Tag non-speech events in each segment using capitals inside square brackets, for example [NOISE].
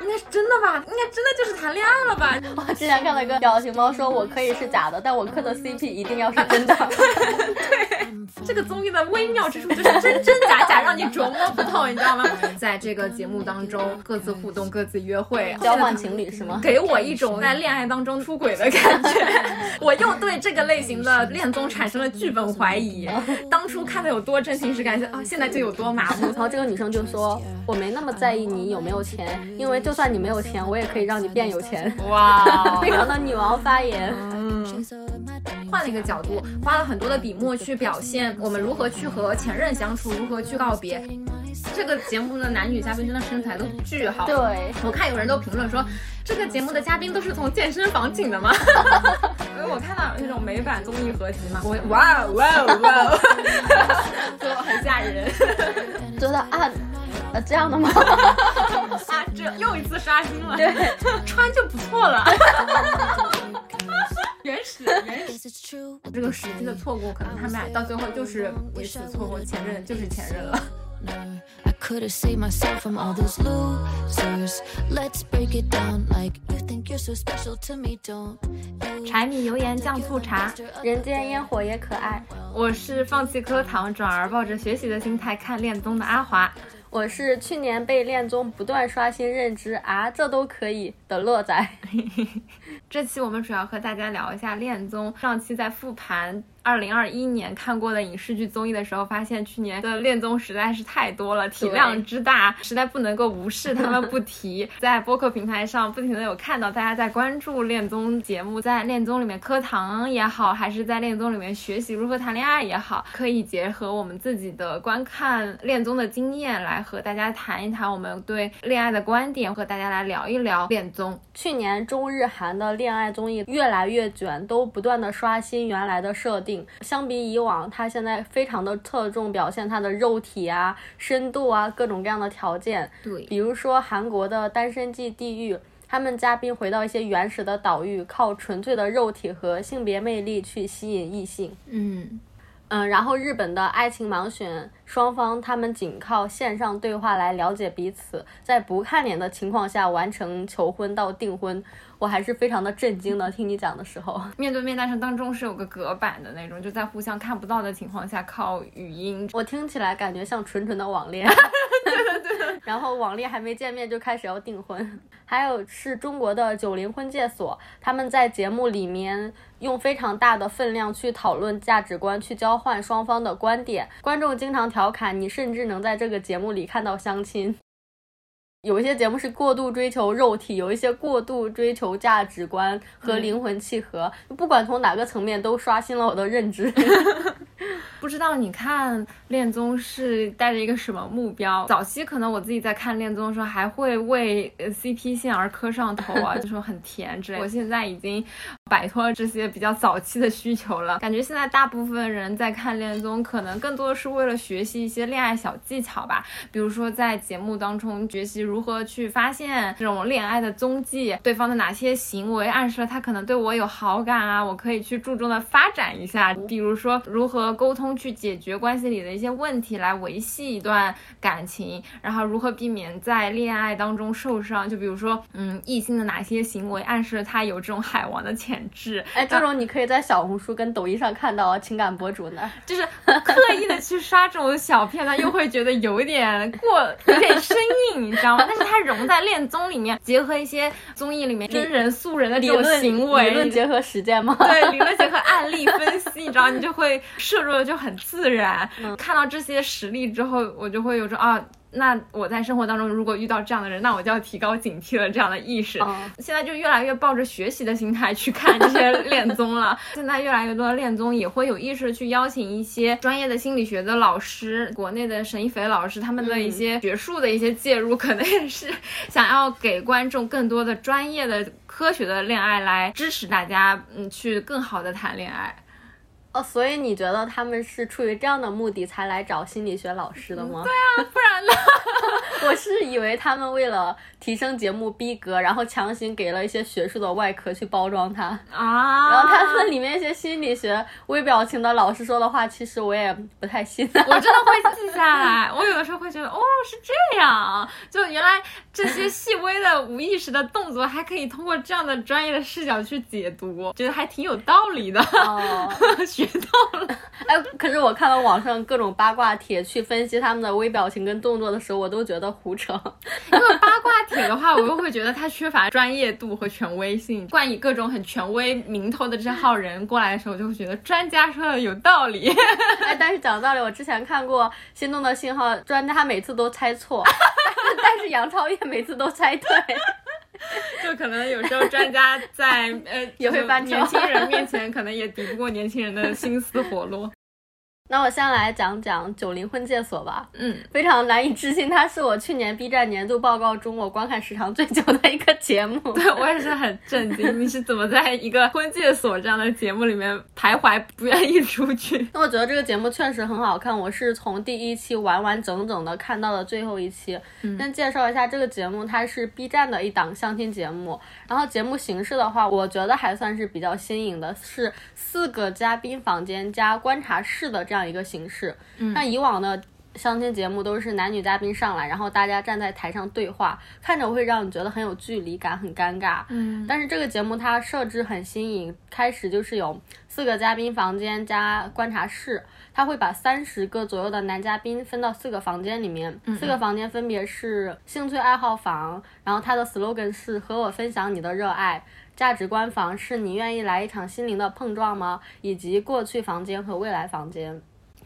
应该是真的吧？应该真的就是谈恋爱了吧？我之前看到一个表情包，说我可以是假的，但我磕的 CP 一定要是真的。[LAUGHS] 对，[LAUGHS] 这个综艺的微妙之处 [LAUGHS] 就是真真假假，让你琢磨不透，你知道吗？[LAUGHS] 在这个节目当中，各自互动，各自约会，交换情侣是吗？给我一种在恋爱当中出轨的感觉。我又对这个类型的恋综产生了剧本怀疑。当初看的有多真情实感，啊，现在就有多麻木。然后这个女生就说：“我没那么在意你有没有钱，因为就算你没有钱，我也可以让你变有钱。”哇，非常的女王发言。嗯，换了一个角度，花了很多的笔墨去表现我们如何去和前任相处，如何去告别。这个节目的男女嘉宾真的身材都巨好。对，我看有人都评论说，这个节目的嘉宾都是从健身房请的吗？[LAUGHS] 因为我看到有那种美版综艺合集嘛，我哇哇哇，[LAUGHS] 就很吓人。[LAUGHS] 觉得啊，呃这样的吗？啊，这又一次刷新了。对，穿就不错了。原始原始，[LAUGHS] 这个时机的错过，可能他们俩到最后就是彼此错过，前任就是前任了。柴米油盐酱醋茶，人间烟火也可爱。我是放弃磕糖，转而抱着学习的心态看恋综的阿华。我是去年被恋综不断刷新认知啊，这都可以的乐仔。[LAUGHS] 这期我们主要和大家聊一下恋综。上期在复盘。二零二一年看过的影视剧综艺的时候，发现去年的恋综实在是太多了，体量之大，实在不能够无视他们不提。[LAUGHS] 在播客平台上不停的有看到大家在关注恋综节目，在恋综里面磕糖也好，还是在恋综里面学习如何谈恋爱也好，可以结合我们自己的观看恋综的经验来和大家谈一谈我们对恋爱的观点，和大家来聊一聊恋综。去年中日韩的恋爱综艺越来越卷，都不断的刷新原来的设定。相比以往，他现在非常的侧重表现他的肉体啊、深度啊、各种各样的条件。对，比如说韩国的《单身即地狱》，他们嘉宾回到一些原始的岛屿，靠纯粹的肉体和性别魅力去吸引异性。嗯嗯，然后日本的爱情盲选，双方他们仅靠线上对话来了解彼此，在不看脸的情况下完成求婚到订婚。我还是非常的震惊的，听你讲的时候，面对面但是当中是有个隔板的那种，就在互相看不到的情况下靠语音，我听起来感觉像纯纯的网恋。对对对。然后网恋还没见面就开始要订婚，还有是中国的九零婚介所，他们在节目里面用非常大的分量去讨论价值观，去交换双方的观点，观众经常调侃你，甚至能在这个节目里看到相亲。有一些节目是过度追求肉体，有一些过度追求价值观和灵魂契合，不管从哪个层面都刷新了我的认知。[LAUGHS] [LAUGHS] 不知道你看恋综是带着一个什么目标？早期可能我自己在看恋综的时候，还会为 CP 线而磕上头啊，[LAUGHS] 就说很甜之类。我现在已经摆脱了这些比较早期的需求了，感觉现在大部分人在看恋综，可能更多的是为了学习一些恋爱小技巧吧，比如说在节目当中学习。如何去发现这种恋爱的踪迹？对方的哪些行为暗示了他可能对我有好感啊？我可以去注重的发展一下。比如说，如何沟通去解决关系里的一些问题，来维系一段感情。然后，如何避免在恋爱当中受伤？就比如说，嗯，异性的哪些行为暗示了他有这种海王的潜质？哎，这种你可以在小红书跟抖音上看到，情感博主呢，就是刻意的去刷这种小片段，又会觉得有点过，有点生硬，你知道吗？[LAUGHS] 但是它融在恋综里面，结合一些综艺里面真人素人的这种行为，理论结合实践吗？对，理论结合案例分析，你知道，你就会 [LAUGHS] 摄入的就很自然。看到这些实例之后，我就会有种啊。那我在生活当中如果遇到这样的人，那我就要提高警惕了。这样的意识，现在就越来越抱着学习的心态去看这些恋综了。[LAUGHS] 现在越来越多的恋综也会有意识的去邀请一些专业的心理学的老师，国内的沈一斐老师他们的一些学术的一些介入，可能也是想要给观众更多的专业的科学的恋爱来支持大家，嗯，去更好的谈恋爱。哦，所以你觉得他们是出于这样的目的才来找心理学老师的吗？对啊，不然呢？[LAUGHS] 我是以为他们为了提升节目逼格，然后强行给了一些学术的外壳去包装它啊。然后他们里面一些心理学微表情的老师说的话，其实我也不太信。我真的会记下来，我有的时候会觉得，哦，是这样，就原来这些细微的无意识的动作，还可以通过这样的专业的视角去解读，觉得还挺有道理的。哦，[LAUGHS] 学到了。[LAUGHS] 哎，可是我看到网上各种八卦帖去分析他们的微表情跟动作的时候，我都觉得胡扯。[LAUGHS] 因为八卦帖的话，我又会觉得它缺乏专业度和权威性。冠以各种很权威名头的这号人过来的时候，就会觉得专家说的有道理。哎，但是讲道理，我之前看过《心动的信号》，专家每次都猜错，但是杨超越每次都猜对。[LAUGHS] 就可能有时候专家在呃也会翻年轻人面前，可能也抵不过年轻人的心思活络。那我先来讲讲《九零婚介所》吧。嗯，非常难以置信，它是我去年 B 站年度报告中我观看时长最久的一个节目。对我也是很震惊，你是怎么在一个婚介所这样的节目里面徘徊，不愿意出去？那我觉得这个节目确实很好看，我是从第一期完完整整的看到了最后一期。先介绍一下这个节目，它是 B 站的一档相亲节目。然后节目形式的话，我觉得还算是比较新颖的，是四个嘉宾房间加观察室的这样。一个形式，那以往的相亲节目都是男女嘉宾上来，然后大家站在台上对话，看着会让你觉得很有距离感，很尴尬。嗯，但是这个节目它设置很新颖，开始就是有四个嘉宾房间加观察室，他会把三十个左右的男嘉宾分到四个房间里面，四个房间分别是兴趣爱好房，然后它的 slogan 是和我分享你的热爱。价值观房是你愿意来一场心灵的碰撞吗？以及过去房间和未来房间。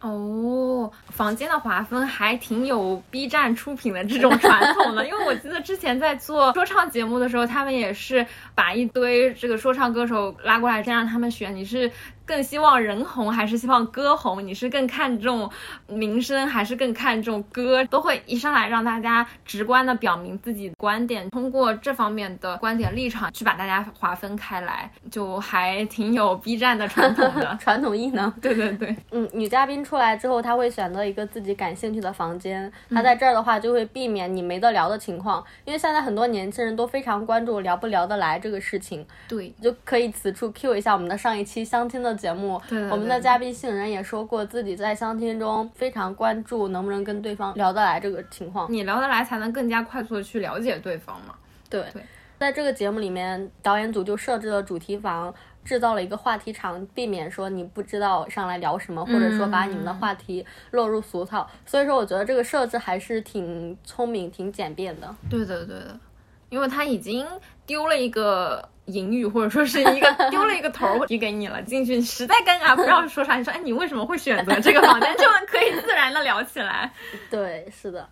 哦，房间的划分还挺有 B 站出品的这种传统的，[LAUGHS] 因为我记得之前在做说唱节目的时候，他们也是把一堆这个说唱歌手拉过来，再让他们选，你是。更希望人红还是希望歌红？你是更看重名声还是更看重歌？都会一上来让大家直观的表明自己观点，通过这方面的观点立场去把大家划分开来，就还挺有 B 站的传统的 [LAUGHS] 传统艺能。对对对，嗯，女嘉宾出来之后，她会选择一个自己感兴趣的房间，她在这儿的话就会避免你没得聊的情况，因为现在很多年轻人都非常关注聊不聊得来这个事情。对，就可以此处 Q 一下我们的上一期相亲的。节目，我们的嘉宾杏仁也说过，自己在相亲中非常关注能不能跟对方聊得来这个情况。你聊得来，才能更加快速的去了解对方嘛。对，在这个节目里面，导演组就设置了主题房，制造了一个话题场，避免说你不知道上来聊什么，或者说把你们的话题落入俗套。所以说，我觉得这个设置还是挺聪明、挺简便的。对的，对的，因为他已经丢了一个。隐语或者说是一个 [LAUGHS] 丢了一个头递给你了，进去你实在尴尬不知道说啥，你说哎你为什么会选择这个房间，就可以自然的聊起来。[LAUGHS] 对，是的，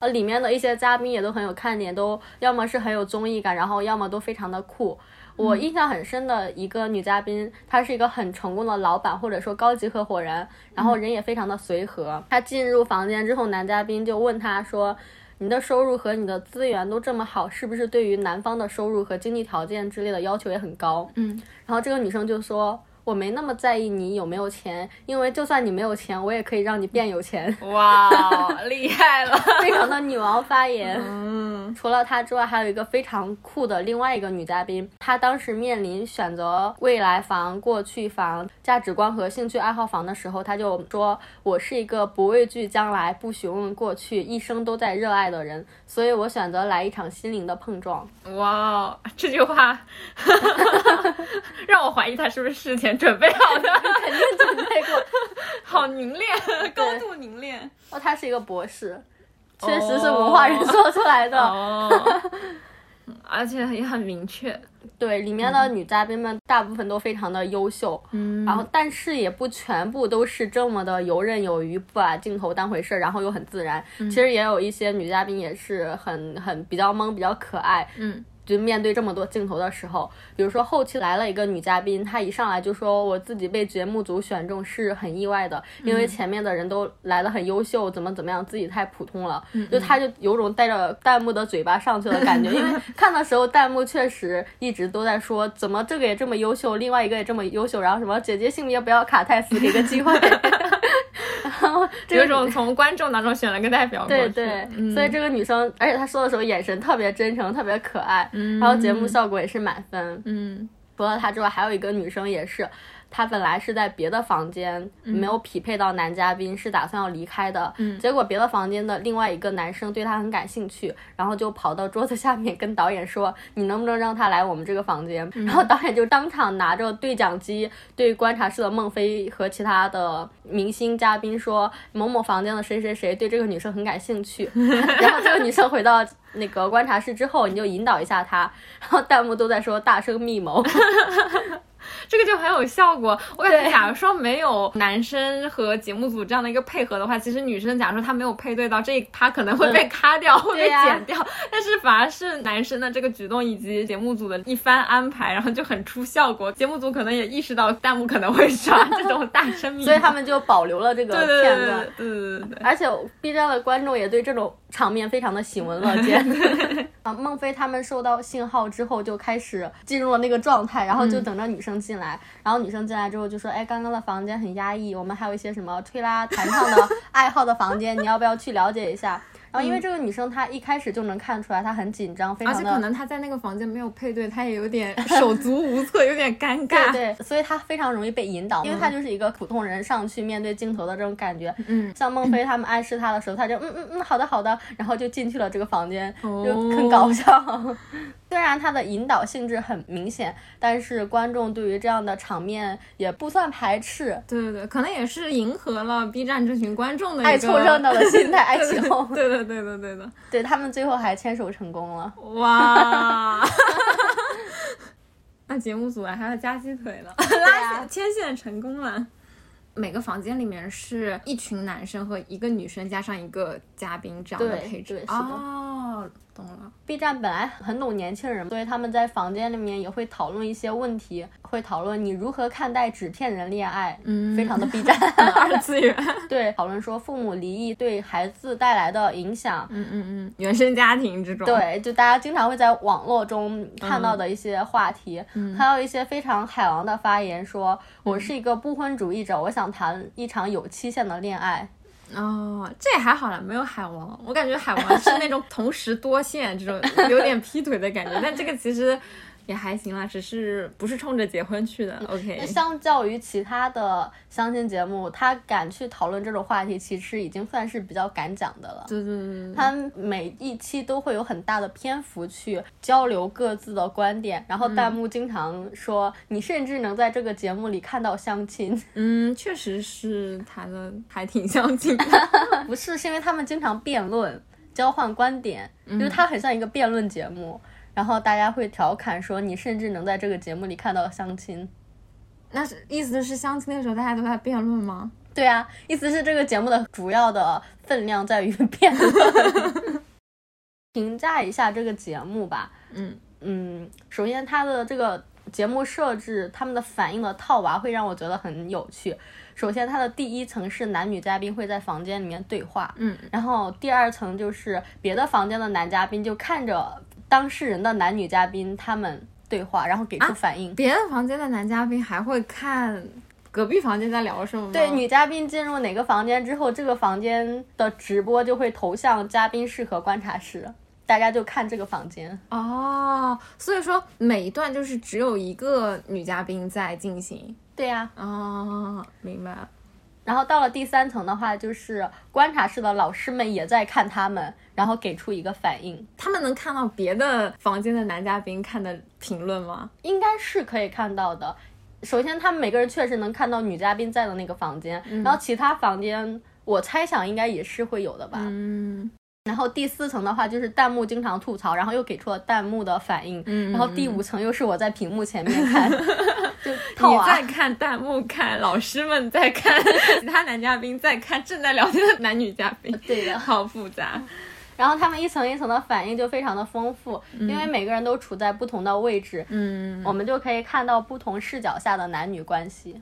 呃，里面的一些嘉宾也都很有看点，都要么是很有综艺感，然后要么都非常的酷。我印象很深的一个女嘉宾，她是一个很成功的老板或者说高级合伙人，然后人也非常的随和。她进入房间之后，男嘉宾就问她说。你的收入和你的资源都这么好，是不是对于男方的收入和经济条件之类的要求也很高？嗯，然后这个女生就说。我没那么在意你有没有钱，因为就算你没有钱，我也可以让你变有钱。哇，厉害了，[LAUGHS] 非常的女王发言。[LAUGHS] 嗯，除了她之外，还有一个非常酷的另外一个女嘉宾，她当时面临选择未来房、过去房、价值观和兴趣爱好房的时候，她就说：“我是一个不畏惧将来、不询问过去、一生都在热爱的人，所以我选择来一场心灵的碰撞。”哇，这句话 [LAUGHS] 让我怀疑她是不是事前。准备好的，肯定准备过，好凝练，高度凝练。哦，他是一个博士，确实是文化人做出来的，哦，而且也很明确。对，里面的女嘉宾们大部分都非常的优秀，嗯，然后但是也不全部都是这么的游刃有余，不把镜头当回事儿，然后又很自然。其实也有一些女嘉宾也是很很比较懵，比较可爱，嗯。就面对这么多镜头的时候，比如说后期来了一个女嘉宾，她一上来就说我自己被节目组选中是很意外的，因为前面的人都来的很优秀，怎么怎么样，自己太普通了。就她就有种带着弹幕的嘴巴上去的感觉，因为 [LAUGHS] 看的时候弹幕确实一直都在说怎么这个也这么优秀，另外一个也这么优秀，然后什么姐姐性别不要卡太死，给个机会。[LAUGHS] 有种从观众当中选了个代表。对对，所以这个女生，而且她说的时候眼神特别真诚，特别可爱，然后节目效果也是满分。嗯，除了她之外，还有一个女生也是。他本来是在别的房间没有匹配到男嘉宾，是打算要离开的。嗯，结果别的房间的另外一个男生对他很感兴趣，然后就跑到桌子下面跟导演说：“你能不能让他来我们这个房间？”然后导演就当场拿着对讲机对观察室的孟非和其他的明星嘉宾说：“某某房间的谁谁谁对这个女生很感兴趣。[LAUGHS] ”然后这个女生回到那个观察室之后，你就引导一下她，然后弹幕都在说大声密谋。[LAUGHS] 这个就很有效果。我感觉，假如说没有男生和节目组这样的一个配合的话，其实女生假如说她没有配对到这一趴，可能会被卡掉，会被剪掉。但是反而是男生的这个举动以及节目组的一番安排，然后就很出效果。节目组可能也意识到弹幕可能会刷 [LAUGHS] 这种大声，所以他们就保留了这个片段。对对对对。而且 B 站的观众也对这种场面非常的喜闻乐见。[LAUGHS] 啊，孟非他们收到信号之后就开始进入了那个状态，然后就等着女生进来。然后女生进来之后就说：“哎，刚刚的房间很压抑，我们还有一些什么推拉弹唱的 [LAUGHS] 爱好的房间，你要不要去了解一下？”因为这个女生她一开始就能看出来她很紧张，非常的，而且可能她在那个房间没有配对，她也有点手足无措，有点尴尬。对 [LAUGHS] 对，所以她非常容易被引导，因为她就是一个普通人上去面对镜头的这种感觉。嗯，像孟非他们暗示她的时候，她就嗯嗯嗯，好的好的，然后就进去了这个房间，就很搞笑。虽然它的引导性质很明显，但是观众对于这样的场面也不算排斥。对对对，可能也是迎合了 B 站这群观众的爱凑热闹的心态，[LAUGHS] 爱起哄。对对对对对的，对他们最后还牵手成功了。哇！[LAUGHS] 那节目组啊还要加鸡腿了，拉牵线成功了。每个房间里面是一群男生和一个女生加上一个嘉宾这样的配置。哦。懂了，B 站本来很懂年轻人，所以他们在房间里面也会讨论一些问题，会讨论你如何看待纸片人恋爱，嗯，非常的 B 站。[LAUGHS] 二次元。[LAUGHS] 对，讨论说父母离异对孩子带来的影响，嗯嗯嗯，原生家庭这种。对，就大家经常会在网络中看到的一些话题，还有一些非常海王的发言，说我是一个不婚主义者，我想谈一场有期限的恋爱。哦，这也还好啦，没有海王。我感觉海王是那种同时多线这种有点劈腿的感觉，但这个其实。也还行啦，只是不是冲着结婚去的。OK，相较于其他的相亲节目，他敢去讨论这种话题，其实已经算是比较敢讲的了。对对对，他每一期都会有很大的篇幅去交流各自的观点，然后弹幕经常说，你甚至能在这个节目里看到相亲。[LAUGHS] 嗯，确实是谈的还挺相亲。[LAUGHS] 不是，是因为他们经常辩论、交换观点，就是它很像一个辩论节目。然后大家会调侃说，你甚至能在这个节目里看到相亲，那是意思是相亲的时候大家都在辩论吗？对啊，意思是这个节目的主要的分量在于辩论。[LAUGHS] 评价一下这个节目吧，嗯嗯，首先它的这个节目设置，他们的反应的套娃会让我觉得很有趣。首先，它的第一层是男女嘉宾会在房间里面对话，嗯，然后第二层就是别的房间的男嘉宾就看着。当事人的男女嘉宾他们对话，然后给出反应。别的房间的男嘉宾还会看隔壁房间在聊什么？对，女嘉宾进入哪个房间之后，这个房间的直播就会投向嘉宾室和观察室，大家就看这个房间。哦，所以说每一段就是只有一个女嘉宾在进行。对呀。哦，明白了。然后到了第三层的话，就是观察室的老师们也在看他们，然后给出一个反应。他们能看到别的房间的男嘉宾看的评论吗？应该是可以看到的。首先，他们每个人确实能看到女嘉宾在的那个房间，然后其他房间，我猜想应该也是会有的吧。嗯。然后第四层的话就是弹幕经常吐槽，然后又给出了弹幕的反应。嗯，然后第五层又是我在屏幕前面看，[LAUGHS] 就你在看弹幕，看老师们在看，[LAUGHS] 其他男嘉宾在看正在聊天的男女嘉宾。对的，好复杂。然后他们一层一层的反应就非常的丰富，因为每个人都处在不同的位置。嗯，我们就可以看到不同视角下的男女关系。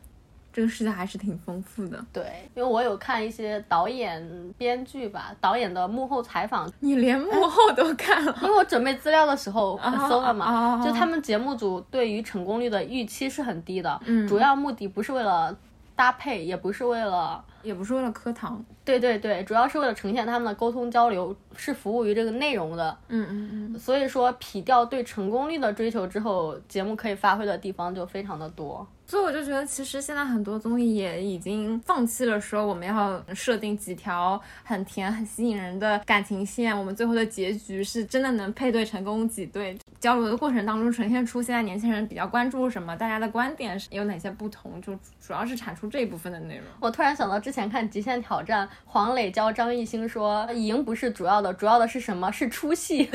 这个世界还是挺丰富的，对，因为我有看一些导演、编剧吧，导演的幕后采访，你连幕后都看了，[LAUGHS] 因为我准备资料的时候搜了嘛，就他们节目组对于成功率的预期是很低的，嗯，主要目的不是为了搭配，也不是为了也不是为了磕糖。对对对，主要是为了呈现他们的沟通交流，是服务于这个内容的。嗯嗯嗯。所以说，匹掉对成功率的追求之后，节目可以发挥的地方就非常的多。所以我就觉得，其实现在很多综艺也已经放弃了说我们要设定几条很甜、很吸引人的感情线，我们最后的结局是真的能配对成功几对。交流的过程当中，呈现出现在年轻人比较关注什么，大家的观点是有哪些不同，就主要是产出这一部分的内容。我突然想到之前看《极限挑战》，黄磊教张艺兴说，赢不是主要的，主要的是什么？是出戏。[LAUGHS]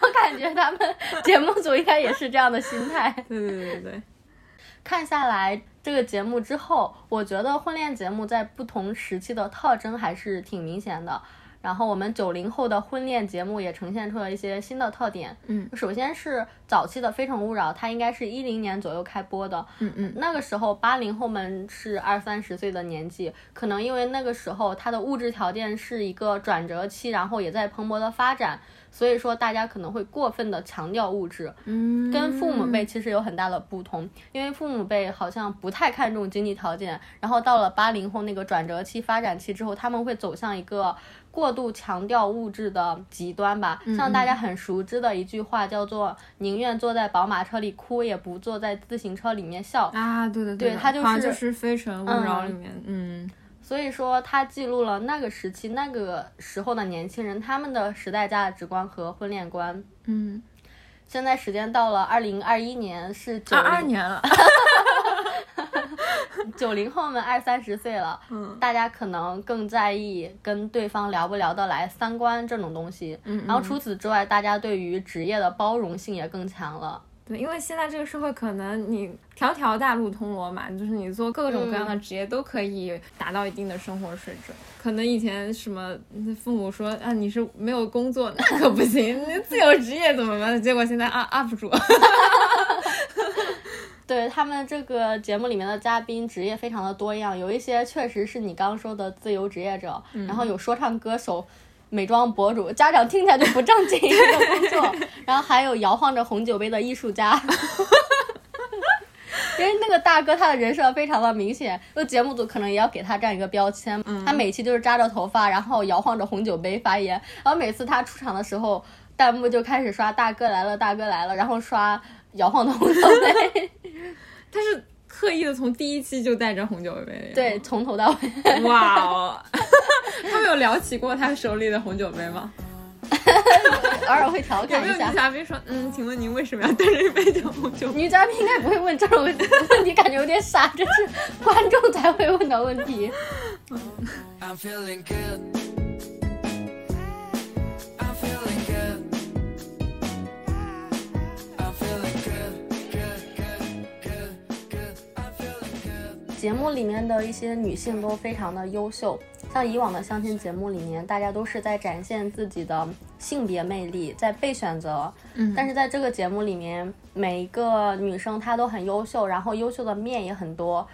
我感觉他们节目组应该也是这样的心态。对对对对对。看下来这个节目之后，我觉得婚恋节目在不同时期的特征还是挺明显的。然后我们九零后的婚恋节目也呈现出了一些新的特点。嗯，首先是早期的《非诚勿扰》，它应该是一零年左右开播的。嗯嗯，那个时候八零后们是二三十岁的年纪，可能因为那个时候它的物质条件是一个转折期，然后也在蓬勃的发展。所以说，大家可能会过分的强调物质，嗯，跟父母辈其实有很大的不同，因为父母辈好像不太看重经济条件，然后到了八零后那个转折期、发展期之后，他们会走向一个过度强调物质的极端吧。像大家很熟知的一句话叫做“宁愿坐在宝马车里哭，也不坐在自行车里面笑”。啊，对对，对，他就是就是《非诚勿扰》里面，嗯。所以说，它记录了那个时期、那个时候的年轻人他们的时代价值观和婚恋观。嗯，现在时间到了二零二一年，是九二年了，[LAUGHS] 九零后们二三十岁了。嗯，大家可能更在意跟对方聊不聊得来、三观这种东西。嗯，然后除此之外，大家对于职业的包容性也更强了。对，因为现在这个社会，可能你条条大路通罗马，就是你做各种各样的职业都可以达到一定的生活水准。可能以前什么父母说啊，你是没有工作那可不行，你自由职业怎么办？结果现在 up up 主，[LAUGHS] 对他们这个节目里面的嘉宾职业非常的多样，有一些确实是你刚说的自由职业者，然后有说唱歌手。美妆博主，家长听起来就不正经一个工作，然后还有摇晃着红酒杯的艺术家，[LAUGHS] 因为那个大哥他的人设非常的明显，那节目组可能也要给他这样一个标签，他每期就是扎着头发，然后摇晃着红酒杯发言，然后每次他出场的时候，弹幕就开始刷大哥来了，大哥来了，然后刷摇晃的红酒杯，[LAUGHS] 他是。刻意的从第一期就带着红酒杯，对，从头到尾。哇哦，[LAUGHS] 他们有聊起过他手里的红酒杯吗？[LAUGHS] 偶尔会调侃一下。女嘉宾说：“嗯，请问您为什么要带着一杯酒红酒？”女嘉宾应该不会问这种问题，感觉有点傻，这是观众才会问的问题。节目里面的一些女性都非常的优秀，像以往的相亲节目里面，大家都是在展现自己的性别魅力，在被选择。嗯，但是在这个节目里面，每一个女生她都很优秀，然后优秀的面也很多，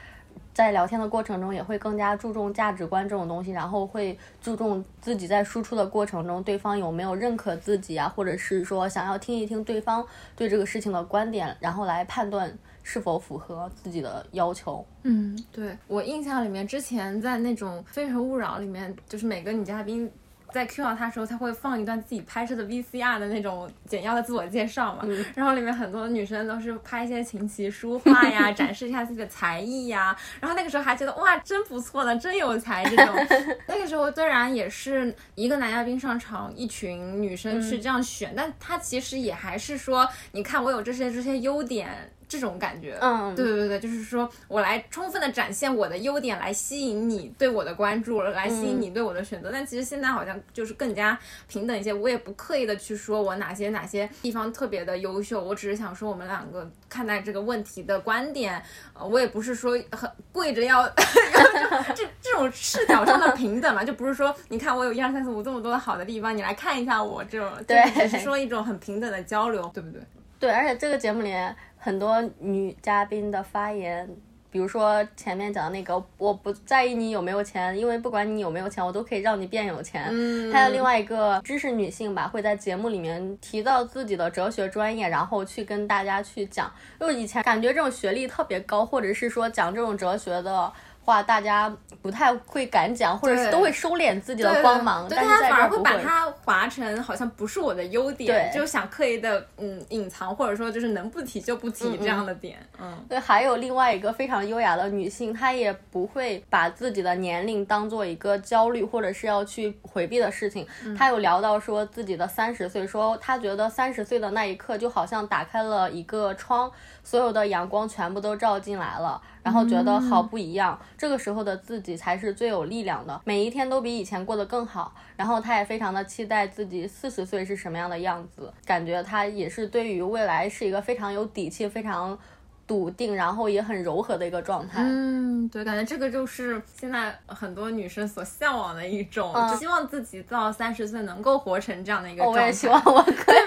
在聊天的过程中也会更加注重价值观这种东西，然后会注重自己在输出的过程中对方有没有认可自己啊，或者是说想要听一听对方对这个事情的观点，然后来判断。是否符合自己的要求？嗯，对我印象里面，之前在那种《非诚勿扰》里面，就是每个女嘉宾在 Q 到她时候，她会放一段自己拍摄的 VCR 的那种简要的自我介绍嘛。然后里面很多女生都是拍一些琴棋书画呀，[LAUGHS] 展示一下自己的才艺呀。然后那个时候还觉得哇，真不错呢，真有才这种。[LAUGHS] 那个时候虽然也是一个男嘉宾上场，一群女生去这样选，但他其实也还是说，你看我有这些这些优点。这种感觉，嗯，对对对对，就是说我来充分的展现我的优点，来吸引你对我的关注，来吸引你对我的选择。但其实现在好像就是更加平等一些，我也不刻意的去说我哪些哪些地方特别的优秀，我只是想说我们两个看待这个问题的观点，呃，我也不是说很跪着要 [LAUGHS] 这这种视角上的平等嘛，就不是说你看我有一二三四五这么多的好的地方，你来看一下我这种，对，只是说一种很平等的交流，对不对？对，而且这个节目里面很多女嘉宾的发言，比如说前面讲的那个，我不在意你有没有钱，因为不管你有没有钱，我都可以让你变有钱。嗯，还有另外一个知识女性吧，会在节目里面提到自己的哲学专业，然后去跟大家去讲。就以前感觉这种学历特别高，或者是说讲这种哲学的。话，大家不太会敢讲，或者是都会收敛自己的光芒，对但是大家反而会。把它划成好像不是我的优点，就想刻意的嗯隐藏，或者说就是能不提就不提这样的点，嗯对，还有另外一个非常优雅的女性，她也不会把自己的年龄当做一个焦虑或者是要去回避的事情。嗯她有聊到说自己的三十岁，说她觉得三十岁的那一刻就好像打开了一个窗，所有的阳光全部都照进来了，然后觉得嗯好不一样。这个时候的自己才是最有力量的，每一天都比以前过得更好。然后他也非常的期待自己四十岁是什么样的样子，感觉他也是对于未来是一个非常有底气、非常。笃定，然后也很柔和的一个状态。嗯，对，感觉这个就是现在很多女生所向往的一种，嗯就希望自己到三十岁能够活成这样的一个哦状态。我也希望我可以。[LAUGHS]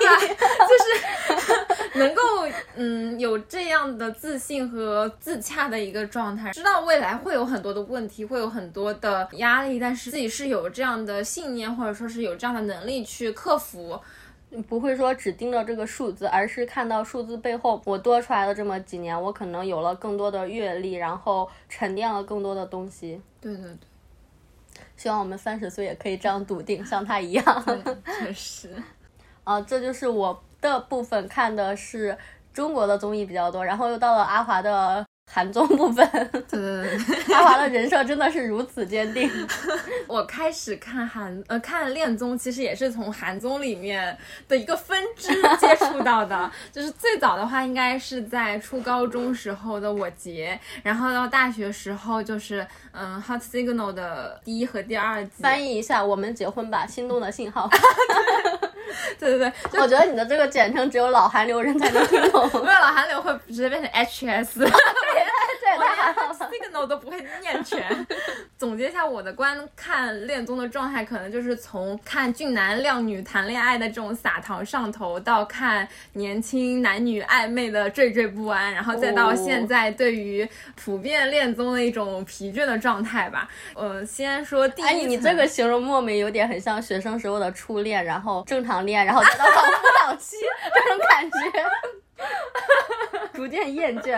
就是能够嗯有这样的自信和自洽的一个状态，知道未来会有很多的问题，会有很多的压力，但是自己是有这样的信念，或者说是有这样的能力去克服。不会说只盯着这个数字，而是看到数字背后，我多出来的这么几年，我可能有了更多的阅历，然后沉淀了更多的东西。对对对，希望我们三十岁也可以这样笃定，像他一样。确实。[LAUGHS] 啊，这就是我的部分，看的是中国的综艺比较多，然后又到了阿华的韩综部分。对对对对，阿华的人设真的是如此坚定。[LAUGHS] 我开始看韩呃看恋综，其实也是从韩综里面的一个分支接触到的。[LAUGHS] 就是最早的话，应该是在初高中时候的我杰，然后到大学时候就是嗯 Hot Signal 的第一和第二季。翻译一下，我们结婚吧，心动的信号。[LAUGHS] 对 [LAUGHS] 对对，我觉得你的这个简称只有老韩流人才能听懂。[LAUGHS] 没有老韩流会直接变成 HS。这也太韩了吧。[LAUGHS] signal 都不会念全。[LAUGHS] 总结一下我的观看恋综的状态，可能就是从看俊男靓女谈恋爱的这种撒糖上头，到看年轻男女暧昧的惴惴不安，然后再到哦现在对于普遍恋综的一种疲倦的状态吧。呃，先说第一哎，层，你这个形容莫名有点很像学生时候的初恋，然后正常恋，然后再到搞辅导期这种感觉，[LAUGHS] 逐渐厌倦，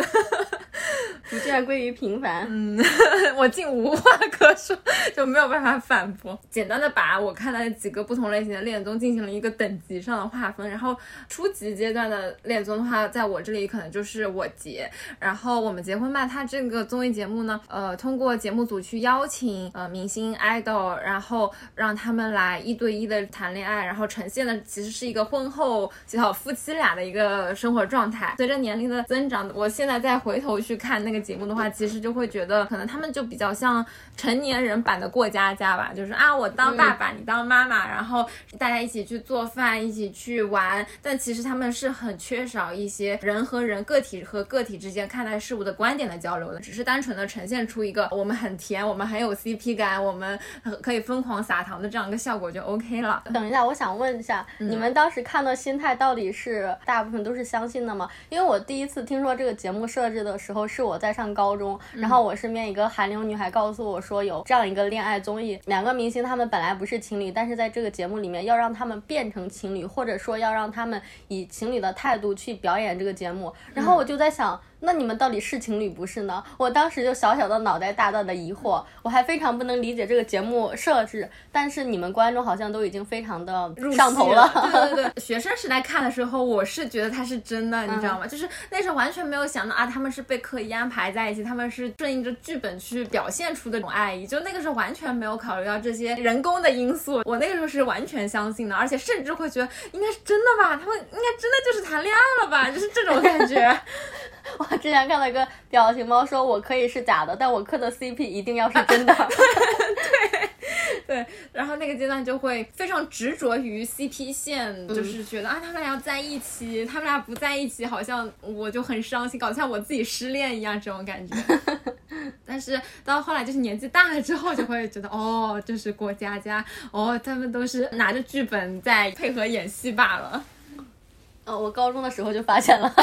逐渐归于平凡。嗯 [LAUGHS] 我竟无话可说，就没有办法反驳。简单的把我看到的几个不同类型的恋综进行了一个等级上的划分。然后初级阶段的恋综的话，在我这里可能就是我结。然后我们结婚吧，它这个综艺节目呢，呃，通过节目组去邀请呃明星 idol，然后让他们来一对一的谈恋爱，然后呈现的其实是一个婚后小夫妻俩的一个生活状态。随着年龄的增长，我现在再回头去看那个节目的话，其实就会觉得可能他们就比较像成年人版的过家家吧，就是啊，我当爸爸，你当妈妈，然后大家一起去做饭，一起去玩，但其实他们是很缺少一些人和人、个体和个体之间看待事物的观点的交流的，只是单纯的呈现出一个我们很甜，我们很有 CP 感，我们可以疯狂撒糖的这样一个效果就 OK 了。等一下，我想问一下，你们当时看的心态到底是大部分都是相信的吗？因为我第一次听说这个节目设置的时候，是我在上高中，然后我身边一个韩流女孩告诉我说有这样一个恋爱综艺，两个明星他们本来不是情侣，但是在这个节目里面要让他们变成情侣，或者说要让他们以情侣的态度去表演这个节目，然后我就在想。那你们到底是情侣不是呢？我当时就小小的脑袋大大的疑惑，我还非常不能理解这个节目设置，但是你们观众好像都已经非常的入上头戏了。[LAUGHS] 对对对，学生时代看的时候，我是觉得它是真的，你知道吗？就是那时候完全没有想到啊，他们是被刻意安排在一起，他们是顺应着剧本去表现出的这种爱意，就那个时候完全没有考虑到这些人工的因素。我那个时候是完全相信的，而且甚至会觉得应该是真的吧，他们应该真的就是谈恋爱了吧，就是这种感觉。[LAUGHS] 我之前看到一个表情包，说我可以是假的，但我磕的 CP 一定要是真的。[LAUGHS] 对对，然后那个阶段就会非常执着于 CP 线，就是觉得啊，他们俩要在一起，他们俩不在一起，好像我就很伤心，搞得像我自己失恋一样这种感觉。[LAUGHS] 但是到后来就是年纪大了之后，就会觉得哦，这是过家家，哦，他们都是拿着剧本在配合演戏罢了。哦，我高中的时候就发现了。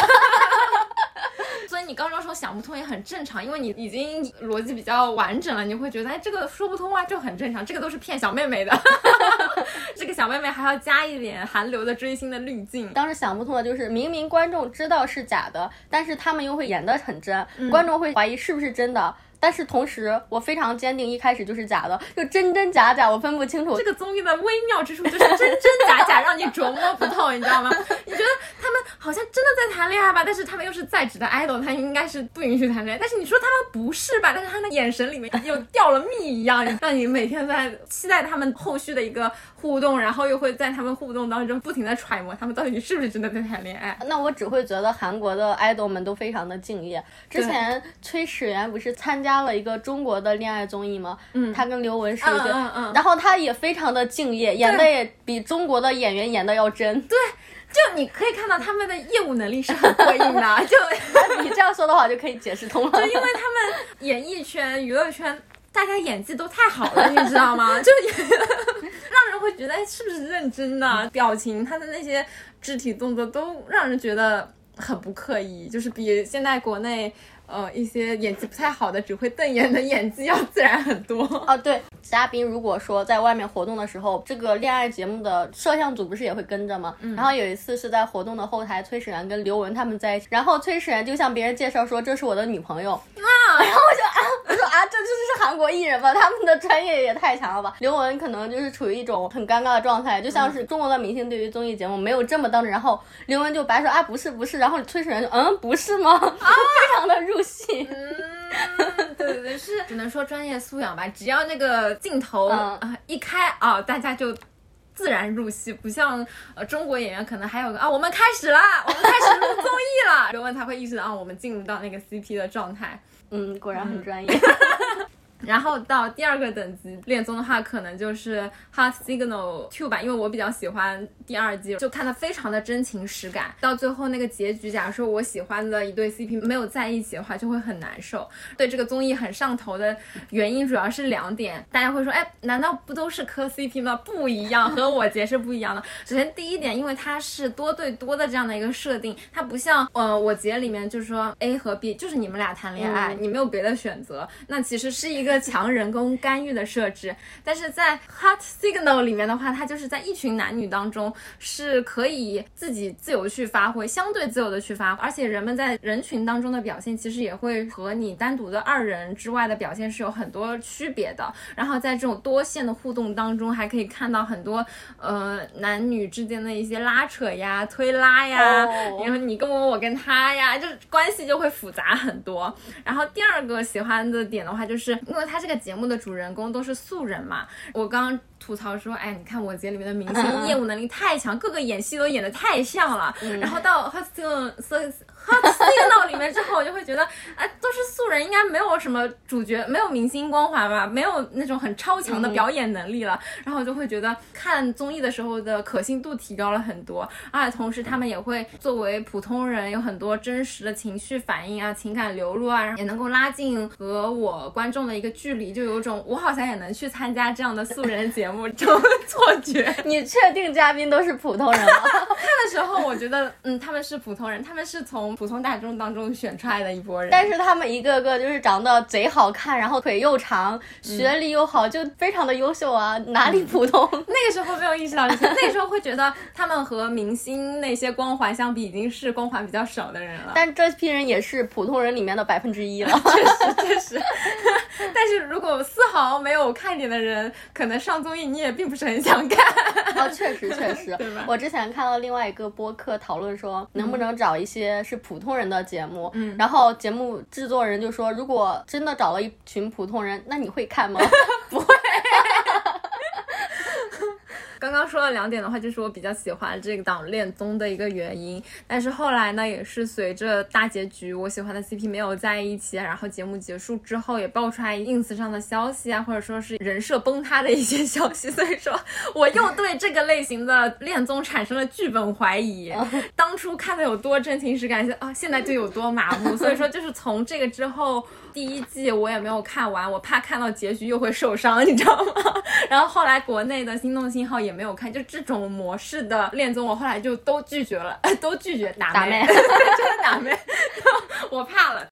你高中时候想不通也很正常，因为你已经逻辑比较完整了，你会觉得哎，这个说不通啊，就很正常，这个都是骗小妹妹的，[LAUGHS] 这个小妹妹还要加一点韩流的追星的滤镜。当时想不通的就是，明明观众知道是假的，但是他们又会演得很真，观众会怀疑是不是真的。但是同时，我非常坚定，一开始就是假的，就真真假假，我分不清楚。这个综艺的微妙之处就是真真假假，让你琢磨不透，你知道吗？你觉得他们好像真的在谈恋爱吧？但是他们又是在职的 idol，他应该是不允许谈恋爱。但是你说他们不是吧？但是他的眼神里面又掉了蜜一样，让你每天在期待他们后续的一个互动，然后又会在他们互动当中不停的揣摩他们到底是不是真的在谈恋爱。那我只会觉得韩国的 idol 们都非常的敬业。之前崔始源不是参加。了一个中国的恋爱综艺吗？嗯，他跟刘雯是一对，然后他也非常的敬业，演的也比中国的演员演的要真。对，就你可以看到他们的业务能力是很过硬的。[LAUGHS] 就你这样说的话，就可以解释通了。[LAUGHS] 就因为他们演艺圈、娱乐圈，大家演技都太好了，[LAUGHS] 你知道吗？[LAUGHS] 就 [LAUGHS] 让人会觉得是不是认真的？表情，他的那些肢体动作都让人觉得很不刻意，就是比现在国内。呃，一些演技不太好的，只会瞪眼的演技要自然很多。哦，对，嘉宾如果说在外面活动的时候，这个恋爱节目的摄像组不是也会跟着吗？嗯。然后有一次是在活动的后台，崔始源跟刘雯他们在一起，然后崔始源就向别人介绍说这是我的女朋友。啊。然后我就啊，我说啊，这就是韩国艺人吧？他们的专业也太强了吧？刘雯可能就是处于一种很尴尬的状态，就像是中国的明星对于综艺节目没有这么当真。然后刘雯就白说啊，不是不是。然后崔始源就嗯，不是吗？[LAUGHS] 啊，非常的入。戏，嗯，对对对，是只能说专业素养吧。只要那个镜头啊一开啊，大家就自然入戏，不像呃中国演员可能还有个啊，我们开始啦，我们开始录综艺了，[LAUGHS] 刘雯才会意识到啊，我们进入到那个 CP 的状态。嗯，果然很专业。然后到第二个等级恋综的话，可能就是《Hot Signal Two》吧，因为我比较喜欢第二季，就看的非常的真情实感。到最后那个结局，假如说我喜欢的一对 CP 没有在一起的话，就会很难受。对这个综艺很上头的原因主要是两点，大家会说，哎，难道不都是磕 CP 吗？不一样，和我结是不一样的。首先第一点，因为它是多对多的这样的一个设定，它不像呃我结里面就是说 A 和 B 就是你们俩谈恋爱，你没有别的选择，那其实是一个。一个强人工干预的设置，但是在 Hot Signal 里面的话，它就是在一群男女当中是可以自己自由去发挥，相对自由的去发挥，而且人们在人群当中的表现其实也会和你单独的二人之外的表现是有很多区别的。然后在这种多线的互动当中，还可以看到很多呃男女之间的一些拉扯呀、推拉呀，然后你跟我，我跟他呀，就关系就会复杂很多。然后第二个喜欢的点的话，就是。因为为他这个节目的主人公都是素人嘛，我刚刚吐槽说，哎，你看我姐里面的明星业务能力太强，各个演戏都演的太像了，然后到 s t i l 哈，电脑里面之后，我就会觉得，哎，都是素人，应该没有什么主角，没有明星光环吧，没有那种很超强的表演能力了。然后我就会觉得看综艺的时候的可信度提高了很多，而且同时他们也会作为普通人，有很多真实的情绪反应啊，情感流露啊，也能够拉近和我观众的一个距离，就有种我好像也能去参加这样的素人节目这种错觉。[LAUGHS] 你确定嘉宾都是普通人吗？[LAUGHS] 看的时候我觉得，嗯，他们是普通人，他们是从。普通大众当中选出来的一波人，但是他们一个个就是长得贼好看，然后腿又长，学历又好，就非常的优秀啊！哪里普通？[LAUGHS] 那个时候没有意识到那个时候会觉得他们和明星那些光环相比，已经是光环比较少的人了。但这批人也是普通人里面的百分之一了，确实确实。但是如果丝毫没有看点的人，可能上综艺你也并不是很想看。哦，确实确实，[LAUGHS] 对吧？我之前看到另外一个播客讨论说，能不能找一些是。普通人的节目，嗯，然后节目制作人就说，如果真的找了一群普通人，那你会看吗？不会。刚刚说了两点的话，就是我比较喜欢这个档恋综的一个原因。但是后来呢，也是随着大结局，我喜欢的 CP 没有在一起，然后节目结束之后，也爆出来 ins 上的消息啊，或者说是人设崩塌的一些 [LAUGHS] 消息，所以说我又对这个类型的恋综产生了剧本怀疑。当初看的有多真情实感，啊，现在就有多麻木。所以说，就是从这个之后。第一季我也没有看完，我怕看到结局又会受伤，你知道吗？[LAUGHS] 然后后来国内的心动信号也没有看，就这种模式的恋综，我后来就都拒绝了，[LAUGHS] 都拒绝打妹，真 [LAUGHS] 的打妹，我怕了。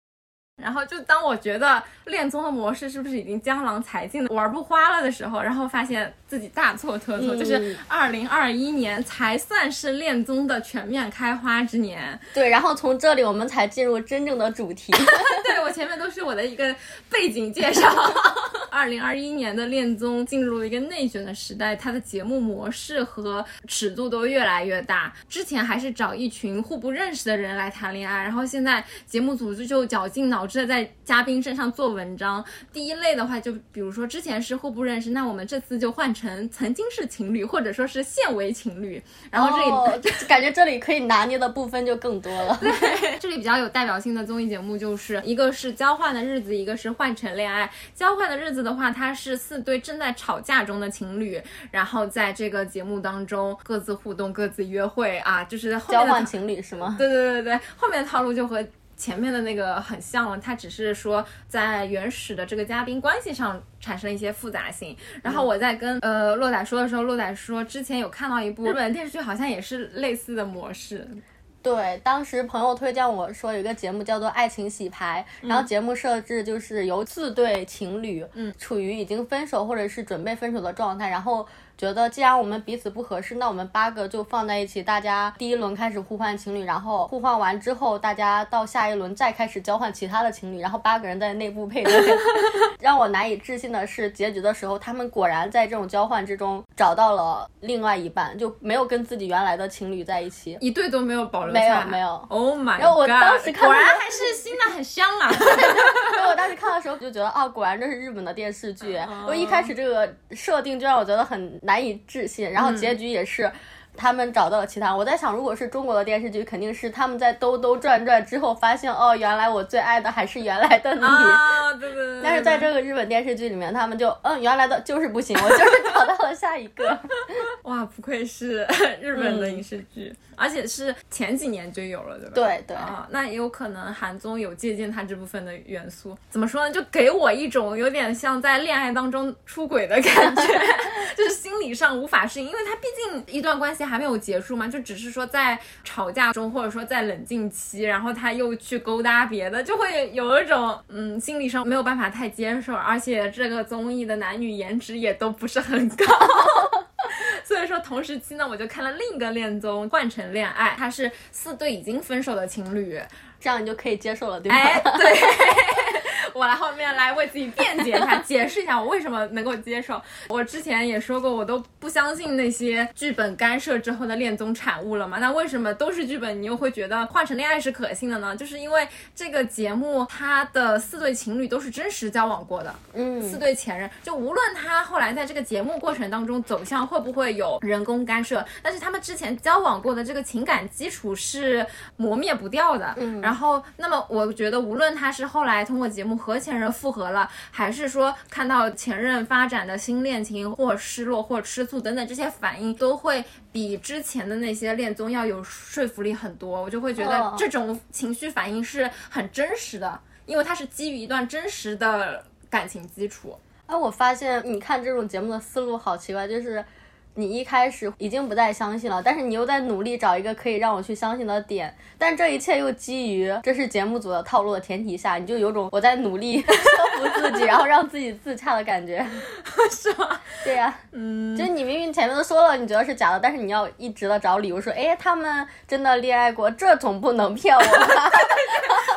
然后就当我觉得恋综的模式是不是已经江郎才尽了，玩不花了的时候，然后发现自己大错特错，就是二零二一年才算是恋综的全面开花之年。对，然后从这里我们才进入真正的主题。[LAUGHS] 对我前面都是我的一个背景介绍。二零二一年的恋综进入了一个内卷的时代，它的节目模式和尺度都越来越大。之前还是找一群互不认识的人来谈恋爱，然后现在节目组织就绞尽脑汁的在嘉宾身上做文章。第一类的话，就比如说之前是互不认识，那我们这次就换成曾经是情侣，或者说是现为情侣。然后这里 [LAUGHS] [LAUGHS] 感觉这里可以拿捏的部分就更多了。对，[LAUGHS] 这里比较有代表性的综艺节目就是一个是交换的日子，一个是换成恋爱。交换的日子的话，它是四对正在吵架中的情侣，然后在这个节目当中各自互动、各自约会啊，就是交换情侣是吗？对对对对，后面的套路就和。前面的那个很像了，它只是说在原始的这个嘉宾关系上产生了一些复杂性。然后我在跟呃洛仔说的时候，洛仔说之前有看到一部日本电视剧，好像也是类似的模式。对，当时朋友推荐我说有一个节目叫做《爱情洗牌》，然后节目设置就是由四对情侣，嗯，处于已经分手或者是准备分手的状态，然后。觉得既然我们彼此不合适，那我们八个就放在一起，大家第一轮开始互换情侣，然后互换完之后，大家到下一轮再开始交换其他的情侣，然后八个人在内部配对。[LAUGHS] 让我难以置信的是，结局的时候，他们果然在这种交换之中找到了另外一半，就没有跟自己原来的情侣在一起，一对都没有保留没有没有。Oh my god！然后我当时看，果然还是新的 [LAUGHS] 很香啊。然后我当时看的时候就觉得，啊，果然这是日本的电视剧。我一开始这个设定就让我觉得很。难以置信，然后结局也是。他们找到了其他，我在想，如果是中国的电视剧，肯定是他们在兜兜转转之后发现，哦，原来我最爱的还是原来的你。啊，对对对。[LAUGHS] 但是在这个日本电视剧里面，他们就，嗯，原来的就是不行，我就是找到了下一个。[LAUGHS] 哇，不愧是日本的影视剧，而且是前几年就有了，对吧？对对。啊，那也有可能韩综有借鉴它这部分的元素。怎么说呢？就给我一种有点像在恋爱当中出轨的感觉，[LAUGHS] 就是心理上无法适应，因为它毕竟一段关系。还没有结束吗？就只是说在吵架中，或者说在冷静期，然后他又去勾搭别的，就会有一种嗯，心理上没有办法太接受。而且这个综艺的男女颜值也都不是很高，[LAUGHS] 所以说同时期呢，我就看了另一个恋综《换乘恋爱》，它是四对已经分手的情侣，这样你就可以接受了，对吧？哎，对。我来后面来为自己辩解一下，解释一下我为什么能够接受。我之前也说过，我都不相信那些剧本干涉之后的恋综产物了嘛。那为什么都是剧本，你又会觉得换成恋爱是可信的呢？就是因为这个节目它的四对情侣都是真实交往过的，嗯，四对前任，就无论他后来在这个节目过程当中走向会不会有人工干涉，但是他们之前交往过的这个情感基础是磨灭不掉的。嗯，然后那么我觉得无论他是后来通过节目。和前任复合了，还是说看到前任发展的新恋情，或失落，或吃醋等等这些反应，都会比之前的那些恋综要有说服力很多。我就会觉得这种情绪反应是很真实的，因为它是基于一段真实的感情基础。哎，我发现你看这种节目的思路好奇怪，就是。你一开始已经不再相信了，但是你又在努力找一个可以让我去相信的点，但这一切又基于这是节目组的套路的前提下，你就有种我在努力 [LAUGHS] 说服自己，然后让自己自洽的感觉，[LAUGHS] 是吗？对呀，嗯，就你明明前面都说了你觉得是假的，但是你要一直的找理由说，哎，他们真的恋爱过，这总不能骗我吧？[LAUGHS]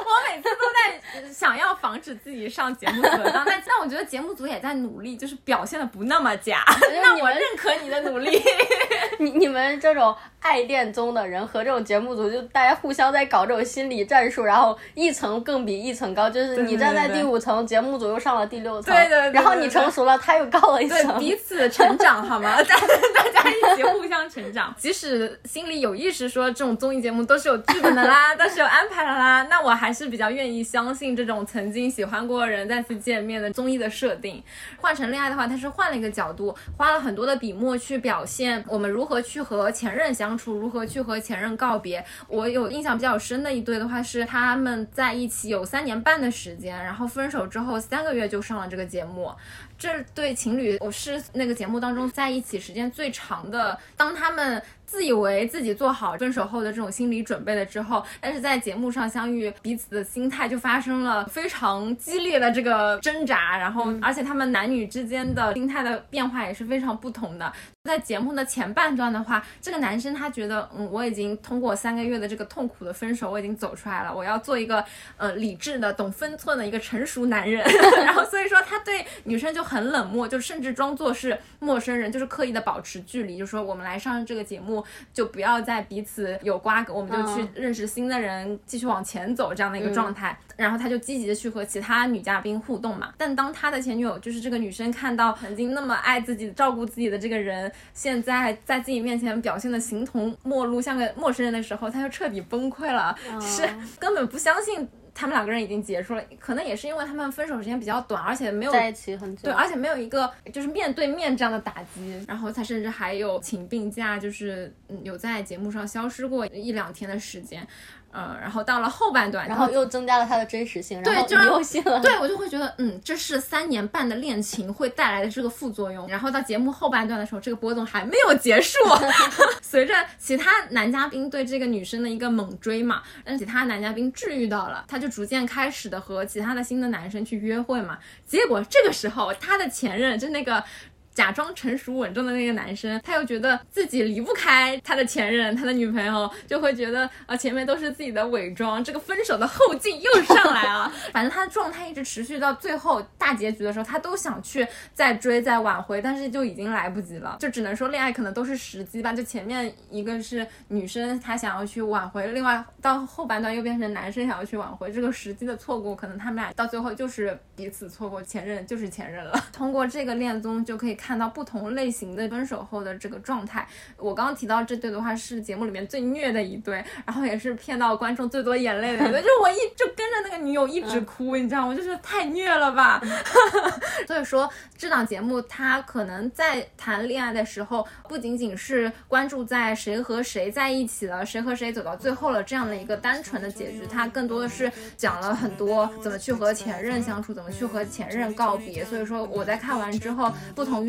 我每次都在想要防止自己上节目组当，但但我觉得节目组也在努力，就是表现的不那么假，那我认可你的努。努力，[LAUGHS] 你你们这种爱恋综的人和这种节目组，就大家互相在搞这种心理战术，然后一层更比一层高，就是你站在第五层，节目组又上了第六层，对对，然后你成熟了，他又高了一层，彼此成长好吗？大大家一起互相成长，[LAUGHS] 即使心里有意识说这种综艺节目都是有剧本的啦，[LAUGHS] 都是有安排的啦，那我还是比较愿意相信这种曾经喜欢过的人再次见面的综艺的设定。换成恋爱的话，他是换了一个角度，花了很多的笔墨去。表现我们如何去和前任相处，如何去和前任告别。我有印象比较深的一对的话是他们在一起有三年半的时间，然后分手之后三个月就上了这个节目。这对情侣，我是那个节目当中在一起时间最长的。当他们。自以为自己做好分手后的这种心理准备了之后，但是在节目上相遇，彼此的心态就发生了非常激烈的这个挣扎，然后而且他们男女之间的心态的变化也是非常不同的。在节目的前半段的话，这个男生他觉得，嗯，我已经通过三个月的这个痛苦的分手，我已经走出来了，我要做一个呃理智的、懂分寸的一个成熟男人。[LAUGHS] 然后所以说他对女生就很冷漠，就甚至装作是陌生人，就是刻意的保持距离，就说我们来上这个节目。就不要再彼此有瓜葛，我们就去认识新的人，继续往前走这样的一个状态。然后他就积极的去和其他女嘉宾互动嘛。但当他的前女友，就是这个女生看到曾经那么爱自己、照顾自己的这个人，现在在自己面前表现的形同陌路，像个陌生人的时候，他就彻底崩溃了，就 [LAUGHS] 是根本不相信。他们两个人已经结束了，可能也是因为他们分手时间比较短，而且没有在一起很久，对，而且没有一个就是面对面这样的打击，然后他甚至还有请病假，就是有在节目上消失过一两天的时间。嗯，然后到了后半段，然后又增加了它的真实性，对，就又信了。对我就会觉得，嗯，这是三年半的恋情会带来的这个副作用。然后到节目后半段的时候，这个波动还没有结束，[LAUGHS] 随着其他男嘉宾对这个女生的一个猛追嘛，让其他男嘉宾治愈到了，他就逐渐开始的和其他的新的男生去约会嘛。结果这个时候，他的前任就那个。假装成熟稳重的那个男生，他又觉得自己离不开他的前任，他的女朋友就会觉得啊，前面都是自己的伪装，这个分手的后劲又上来了。[LAUGHS] 反正他的状态一直持续到最后大结局的时候，他都想去再追再挽回，但是就已经来不及了。就只能说恋爱可能都是时机吧。就前面一个是女生她想要去挽回，另外到后半段又变成男生想要去挽回，这个时机的错过，可能他们俩到最后就是彼此错过，前任就是前任了。通过这个恋综就可以看。看到不同类型的分手后的这个状态，我刚刚提到这对的话是节目里面最虐的一对，然后也是骗到观众最多眼泪的一对，[LAUGHS] 就是我一就跟着那个女友一直哭，你知道吗？就觉得太虐了吧。[LAUGHS] 所以说这档节目它可能在谈恋爱的时候，不仅仅是关注在谁和谁在一起了，谁和谁走到最后了这样的一个单纯的结局，它更多的是讲了很多怎么去和前任相处，怎么去和前任告别。所以说我在看完之后，不同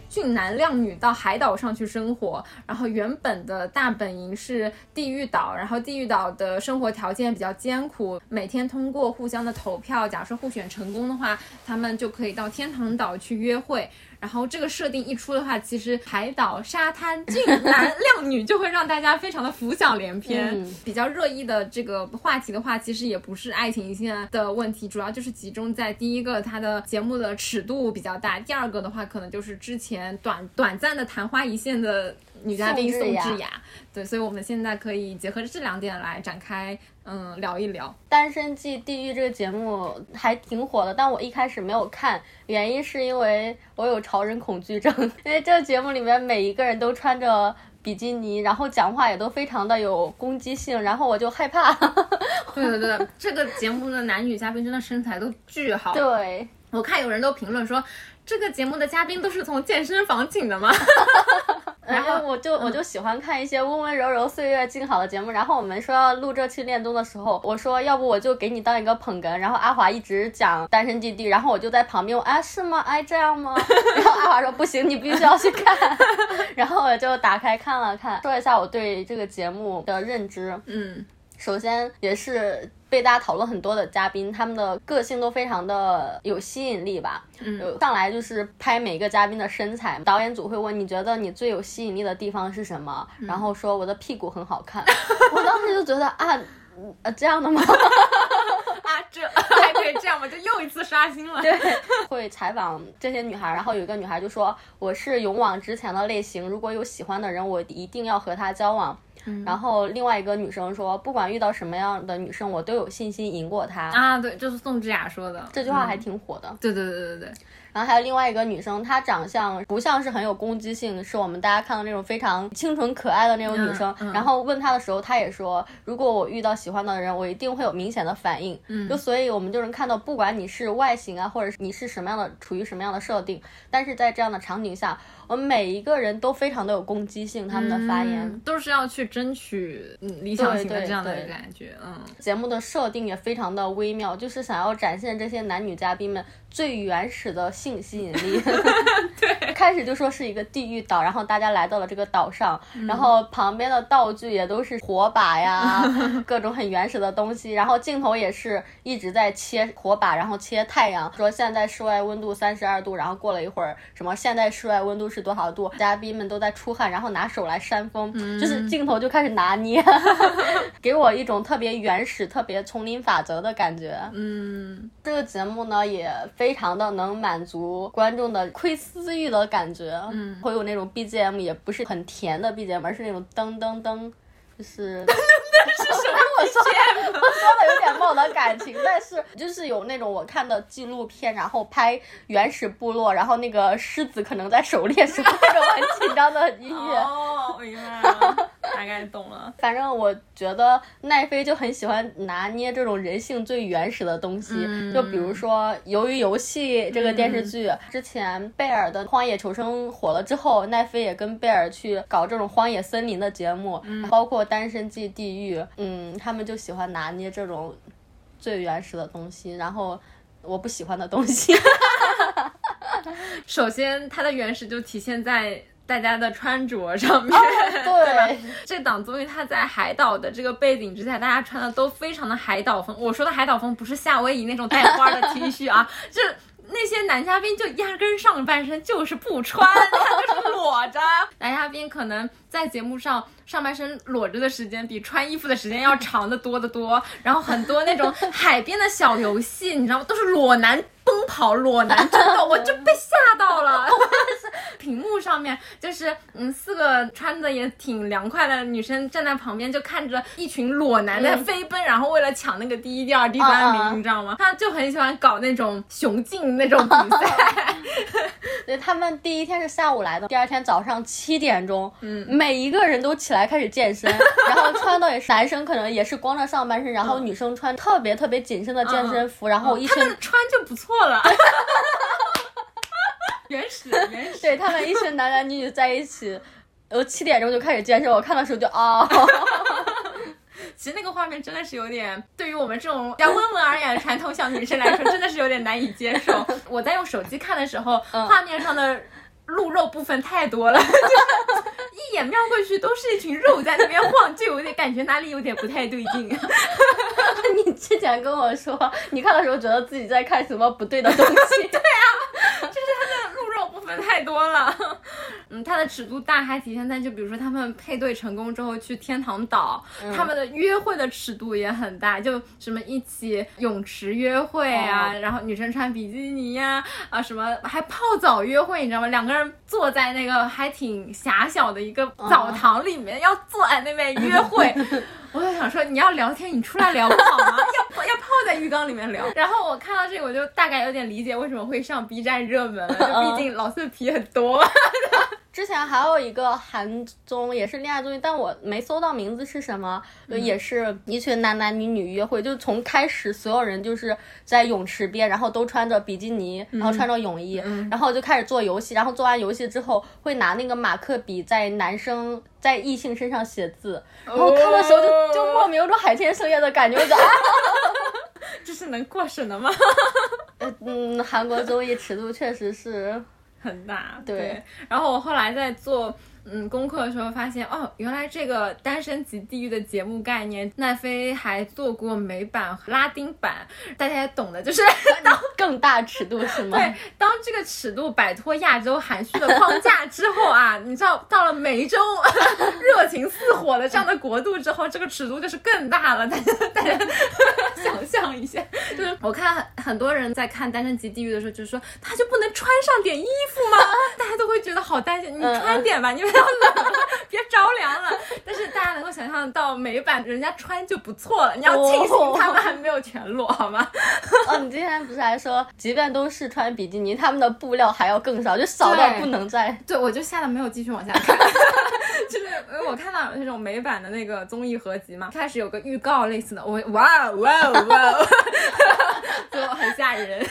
俊男靓女到海岛上去生活，然后原本的大本营是地狱岛，然后地狱岛的生活条件比较艰苦，每天通过互相的投票，假设互选成功的话，他们就可以到天堂岛去约会。然后这个设定一出的话，其实海岛、沙滩、俊男靓女就会让大家非常的浮想联翩。比较热议的这个话题的话，其实也不是爱情线的问题，主要就是集中在第一个，它的节目的尺度比较大；第二个的话，可能就是之前短短暂的昙花一现的女嘉宾宋智雅。对，所以我们现在可以结合这两点来展开。嗯，聊一聊《单身即地狱》这个节目还挺火的，但我一开始没有看，原因是因为我有潮人恐惧症，[LAUGHS] 因为这个节目里面每一个人都穿着比基尼，然后讲话也都非常的有攻击性，然后我就害怕。[LAUGHS] 对对对，这个节目的男女嘉宾真的身材都巨好。对，我看有人都评论说。这个节目的嘉宾都是从健身房请的吗？[LAUGHS] 然后我就我就喜欢看一些温温柔柔、岁月静好的节目。然后我们说要录这期恋综的时候，我说要不我就给你当一个捧哏。然后阿华一直讲单身基地，然后我就在旁边，哎是吗？哎这样吗？[LAUGHS] 然后阿华说不行，你必须要去看。[LAUGHS] 然后我就打开看了看，说一下我对这个节目的认知。嗯，首先也是。被大家讨论很多的嘉宾，他们的个性都非常的有吸引力吧。嗯，上来就是拍每个嘉宾的身材，导演组会问你觉得你最有吸引力的地方是什么，然后说我的屁股很好看。[LAUGHS] 我当时就觉得啊，呃这样的吗？[LAUGHS] 啊这还可以这样吗？就又一次刷新了。[LAUGHS] 对，会采访这些女孩，然后有一个女孩就说我是勇往直前的类型，如果有喜欢的人，我一定要和他交往。然后另外一个女生说，不管遇到什么样的女生，我都有信心赢过她。啊，对，就是宋智雅说的这句话还挺火的。对对对对对。然后还有另外一个女生，她长相不像是很有攻击性，是我们大家看到那种非常清纯可爱的那种女生。然后问她的时候，她也说，如果我遇到喜欢的人，我一定会有明显的反应。嗯，就所以我们就能看到，不管你是外形啊，或者是你是什么样的，处于什么样的设定，但是在这样的场景下。我们每一个人都非常的有攻击性，他们的发言都是要去争取理想型的这样的感觉。嗯，节目的设定也非常的微妙，就是想要展现这些男女嘉宾们最原始的性吸引力。[LAUGHS] [LAUGHS] 对，开始就说是一个地狱岛，然后大家来到了这个岛上，然后旁边的道具也都是火把呀，[LAUGHS] 各种很原始的东西，然后镜头也是一直在切火把，然后切太阳，说现在室外温度三十二度，然后过了一会儿，什么现在室外温度是。多少度？嘉宾们都在出汗，然后拿手来扇风，就是镜头就开始拿捏，[LAUGHS] 给我一种特别原始、特别丛林法则的感觉。嗯，这个节目呢也非常的能满足观众的窥私欲的感觉。嗯，会有那种 BGM，也不是很甜的 BGM，而是那种噔噔噔。就，是是？我说我说的有点冒的感情，但是就是有那种我看的纪录片，然后拍原始部落，然后那个狮子可能在狩猎时候那种很紧张的音乐。哦，明白了，大概懂了。反正我觉得奈飞就很喜欢拿捏这种人性最原始的东西，就比如说《鱿鱼游戏》这个电视剧，之前贝尔的《荒野求生》火了之后，奈飞也跟贝尔去搞这种荒野森林的节目，包括。单身即地狱，嗯，他们就喜欢拿捏这种最原始的东西，然后我不喜欢的东西。[LAUGHS] 首先，它的原始就体现在大家的穿着上面，[LAUGHS] 对这档综艺它在海岛的这个背景之下，大家穿的都非常的海岛风。我说的海岛风不是夏威夷那种带花的 [LAUGHS] T 恤啊，就。那些男嘉宾就压根上半身就是不穿，他 [LAUGHS] 就是裸着。男嘉宾可能在节目上上半身裸着的时间比穿衣服的时间要长得多得多。[LAUGHS] 然后很多那种海边的小游戏，你知道吗？都是裸男。奔跑裸男真的，我就被吓到了。[LAUGHS] 屏幕上面就是嗯，四个穿的也挺凉快的女生站在旁边，就看着一群裸男在飞奔，然后为了抢那个第一、第二、第三名，你知道吗？他就很喜欢搞那种雄竞那种比赛。[LAUGHS] 对他们第一天是下午来的，第二天早上七点钟，嗯，每一个人都起来开始健身，[LAUGHS] 然后穿的也是男生可能也是光着上半身，然后女生穿特别特别紧身的健身服，然后一身穿就不错。错了，[LAUGHS] [LAUGHS] 原始原始，对他们一群男男女女在一起，呃七点钟就开始健身，我看的时候就啊，其实那个画面真的是有点，对于我们这种比较温文尔雅的传统小女生来说，真的是有点难以接受。我在用手机看的时候，画面上的。露肉部分太多了，[LAUGHS] 一眼瞄过去都是一群肉在那边晃，就有点感觉哪里有点不太对劲。[LAUGHS] 你之前跟我说，你看的时候觉得自己在看什么不对的东西。[LAUGHS] 对啊，就是它的鹿肉部分太多了。嗯，它的尺度大还体现在就比如说他们配对成功之后去天堂岛，他们的约会的尺度也很大，就什么一起泳池约会啊，然后女生穿比基尼呀，啊什么还泡澡约会，你知道吗？两个人。坐在那个还挺狭小的一个澡堂里面，要坐在那边约会，[LAUGHS] 我就想说，你要聊天，你出来聊不好吗？[LAUGHS] 泡在浴缸里面聊。然后我看到这个，我就大概有点理解为什么会上 B 站热门了，就 [LAUGHS] 毕竟老色皮很多。之前还有一个韩综也是恋爱综艺，但我没搜到名字是什么，也是一群男男女女约会，就从开始所有人就是在泳池边，然后都穿着比基尼，然后穿着泳衣，然后就开始做游戏，然后做完游戏之后会拿那个马克笔在男生在异性身上写字，然后看的时候就就莫名有种海天盛宴的感觉，我就啊，[LAUGHS] 这是能过审的吗？[LAUGHS] 嗯，韩国综艺尺度确实是。很大，对。然后我后来在做。嗯，功课的时候发现哦，原来这个《单身级地狱》的节目概念，奈飞还做过美版和拉丁版，大家也懂的，就是当更大尺度是吗？对，当这个尺度摆脱亚洲含蓄的框架之后啊，[LAUGHS] 你知道到了美洲热情似火的这样的国度之后，这个尺度就是更大了。大家大家想象一下，就是我看很很多人在看《单身级地狱》的时候，就是说他就不能穿上点衣服吗？[LAUGHS] 大家都会觉得好担心，你穿点吧，你冷，[LAUGHS] 别着凉了。但是大家能够想象到美版人家穿就不错了，你要庆幸他们还没有全裸，好吗？[LAUGHS] 哦，你今天不是还说，即便都是穿比基尼，他们的布料还要更少，就少到不能再……对，我就吓得没有继续往下看，[LAUGHS] 就是因为我看到那种美版的那个综艺合集嘛，开始有个预告类似的，我哇哇哇，就很吓人。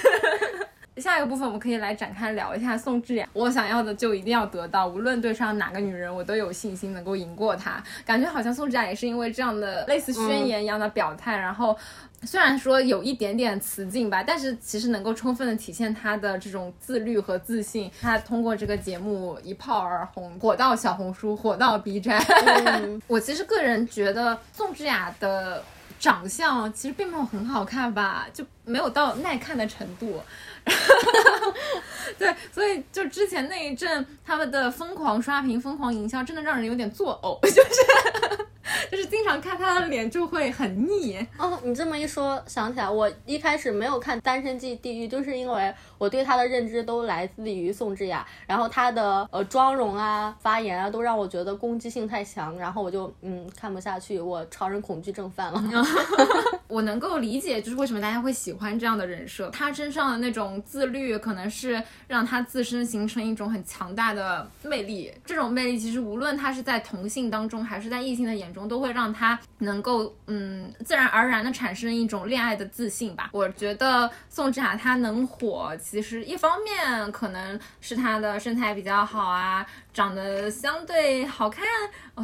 下一个部分我们可以来展开聊一下宋智雅。我想要的就一定要得到，无论对上哪个女人，我都有信心能够赢过她。感觉好像宋智雅也是因为这样的类似宣言一样的表态，然后虽然说有一点点雌竞吧，但是其实能够充分的体现她的这种自律和自信。她通过这个节目一炮而红，火到小红书，火到 B 站。[LAUGHS] 我其实个人觉得宋智雅的长相其实并没有很好看吧，就没有到耐看的程度。[LAUGHS] 对，所以就之前那一阵他们的疯狂刷屏、疯狂营销，真的让人有点作呕，[LAUGHS] 就是 [LAUGHS] 就是经常看他的脸就会很腻。哦，你这么一说，想起来我一开始没有看《单身即地狱》，就是因为我对他的认知都来自于宋智雅，然后他的呃妆容啊、发言啊，都让我觉得攻击性太强，然后我就嗯看不下去，我超人恐惧症犯了。[LAUGHS] 我能够理解，就是为什么大家会喜欢这样的人设，他身上的那种。自律可能是让他自身形成一种很强大的魅力，这种魅力其实无论他是在同性当中还是在异性的眼中，都会让他能够嗯自然而然的产生一种恋爱的自信吧。我觉得宋智雅她能火，其实一方面可能是她的身材比较好啊，长得相对好看，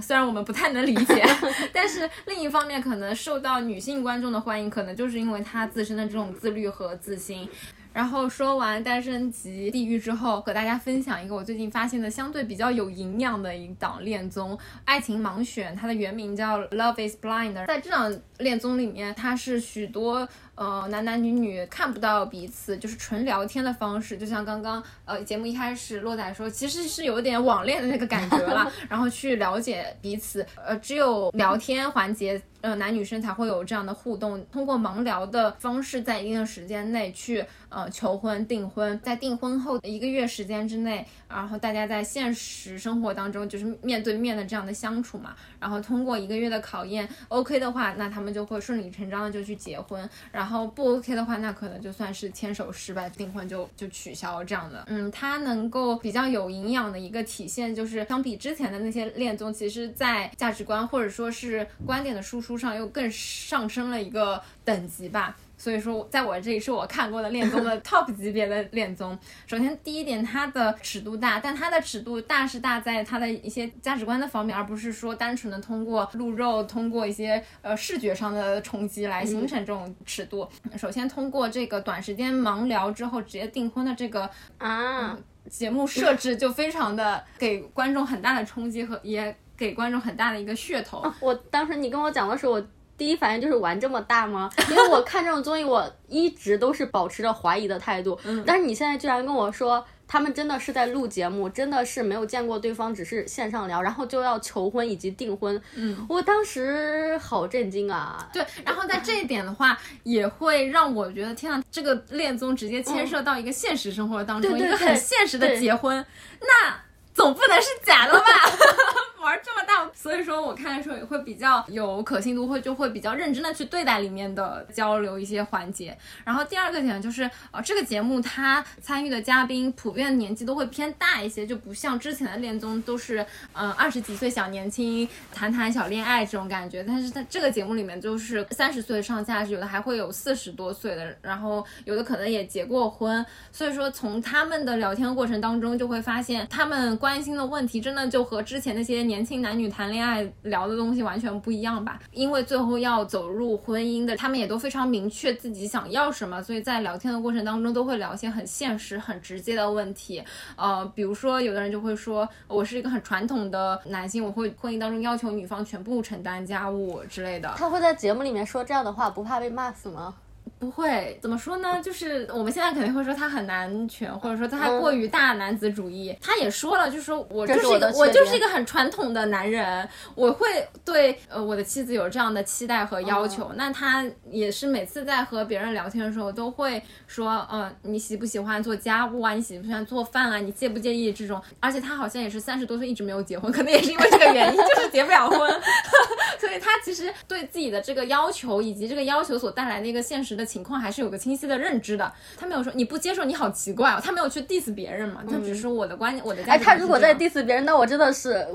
虽然我们不太能理解，[LAUGHS] 但是另一方面可能受到女性观众的欢迎，可能就是因为她自身的这种自律和自信。然后说完《单身级地狱》之后，和大家分享一个我最近发现的相对比较有营养的一档恋综《爱情盲选》，它的原名叫《Love Is Blind》。在这档恋综里面，它是许多。呃，男男女女看不到彼此，就是纯聊天的方式，就像刚刚呃节目一开始洛仔说，其实是有点网恋的那个感觉了，[LAUGHS] 然后去了解彼此，呃，只有聊天环节，呃，男女生才会有这样的互动，通过盲聊的方式，在一定的时间内去呃求婚订婚，在订婚后一个月时间之内，然后大家在现实生活当中就是面对面的这样的相处嘛，然后通过一个月的考验，OK 的话，那他们就会顺理成章的就去结婚，然后。然后不 OK 的话，那可能就算是牵手失败，订婚就就取消这样的。嗯，它能够比较有营养的一个体现，就是相比之前的那些恋综，其实在价值观或者说是观点的输出上又更上升了一个等级吧。所以说，在我这里是我看过的恋综的 [LAUGHS] top 级别的恋综。首先，第一点，它的尺度大，但它的尺度大是大在它的一些价值观的方面，而不是说单纯的通过露肉、通过一些呃视觉上的冲击来形成这种尺度。首先，通过这个短时间盲聊之后直接订婚的这个啊节目设置，就非常的给观众很大的冲击和也给观众很大的一个噱头。我当时你跟我讲的时候，我。第一反应就是玩这么大吗？[LAUGHS] 因为我看这种综艺，我一直都是保持着怀疑的态度。嗯，但是你现在居然跟我说，他们真的是在录节目，真的是没有见过对方，只是线上聊，然后就要求婚以及订婚。嗯，我当时好震惊啊！对，然后在这一点的话，也会让我觉得，天呐，这个恋综直接牵涉到一个现实生活当中，一个很现实的结婚，那总不能是假的吧？[LAUGHS] [LAUGHS] 玩这么大，所以说我看的时候也会比较有可信度，会就会比较认真的去对待里面的交流一些环节。然后第二个点就是，呃，这个节目它参与的嘉宾普遍年纪都会偏大一些，就不像之前的恋综都是，嗯，二十几岁小年轻谈谈小恋爱这种感觉。但是在这个节目里面，就是三十岁上下，有的还会有四十多岁的，然后有的可能也结过婚。所以说从他们的聊天过程当中，就会发现他们关心的问题真的就和之前那些年。年轻男女谈恋爱聊的东西完全不一样吧？因为最后要走入婚姻的，他们也都非常明确自己想要什么，所以在聊天的过程当中都会聊一些很现实、很直接的问题。呃，比如说有的人就会说，我是一个很传统的男性，我会婚姻当中要求女方全部承担家务之类的。他会在节目里面说这样的话，不怕被骂死吗？不会怎么说呢？就是我们现在肯定会说他很男权，或者说他过于大男子主义。他也说了，就是说我就是一个我就是一个很传统的男人，我会对呃我的妻子有这样的期待和要求。那他也是每次在和别人聊天的时候都会说，嗯，你喜不喜欢做家务啊？你喜不喜欢做饭啊？你介不介意这种？而且他好像也是三十多岁一直没有结婚，[LAUGHS] 可能也是因为这个原因，[LAUGHS] 就是结不了婚。[LAUGHS] 所以他其实对自己的这个要求以及这个要求所带来的一个现实的情况，还是有个清晰的认知的。他没有说你不接受你好奇怪哦，他没有去 diss 别人嘛，就只是说我的观点，我的哎，他如果在 diss 别人，那我真的是。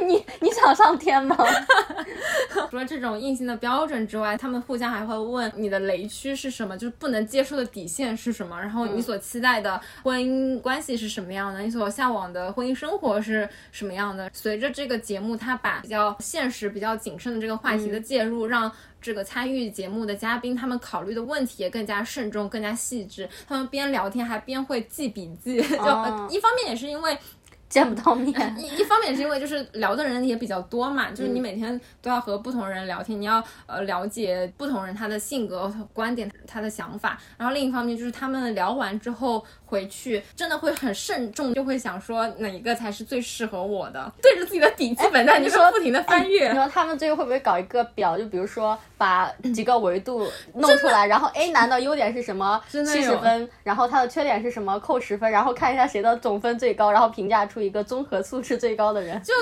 [LAUGHS] 你你想上天吗？[LAUGHS] 除了这种硬性的标准之外，他们互相还会问你的雷区是什么，就是不能接受的底线是什么，然后你所期待的婚姻关系是什么样的，你所向往的婚姻生活是什么样的。随着这个节目，他把比较现实、比较谨慎的这个话题的介入，让这个参与节目的嘉宾他们考虑的问题也更加慎重、更加细致。他们边聊天还边会记笔记，[LAUGHS] 就一方面也是因为。见不到面，一一方面是因为就是聊的人也比较多嘛，就是你每天都要和不同人聊天，你要呃了解不同人他的性格、观点、他的想法。然后另一方面就是他们聊完之后回去，真的会很慎重，就会想说哪一个才是最适合我的，对着自己的笔记本在你说不停的翻阅。你说他们最后会不会搞一个表？就比如说把几个维度弄出来，然后 A 男的优点是什么，七十分，然后他的缺点是什么，扣十分，然后看一下谁的总分最高，然后评价出。一个综合素质最高的人，就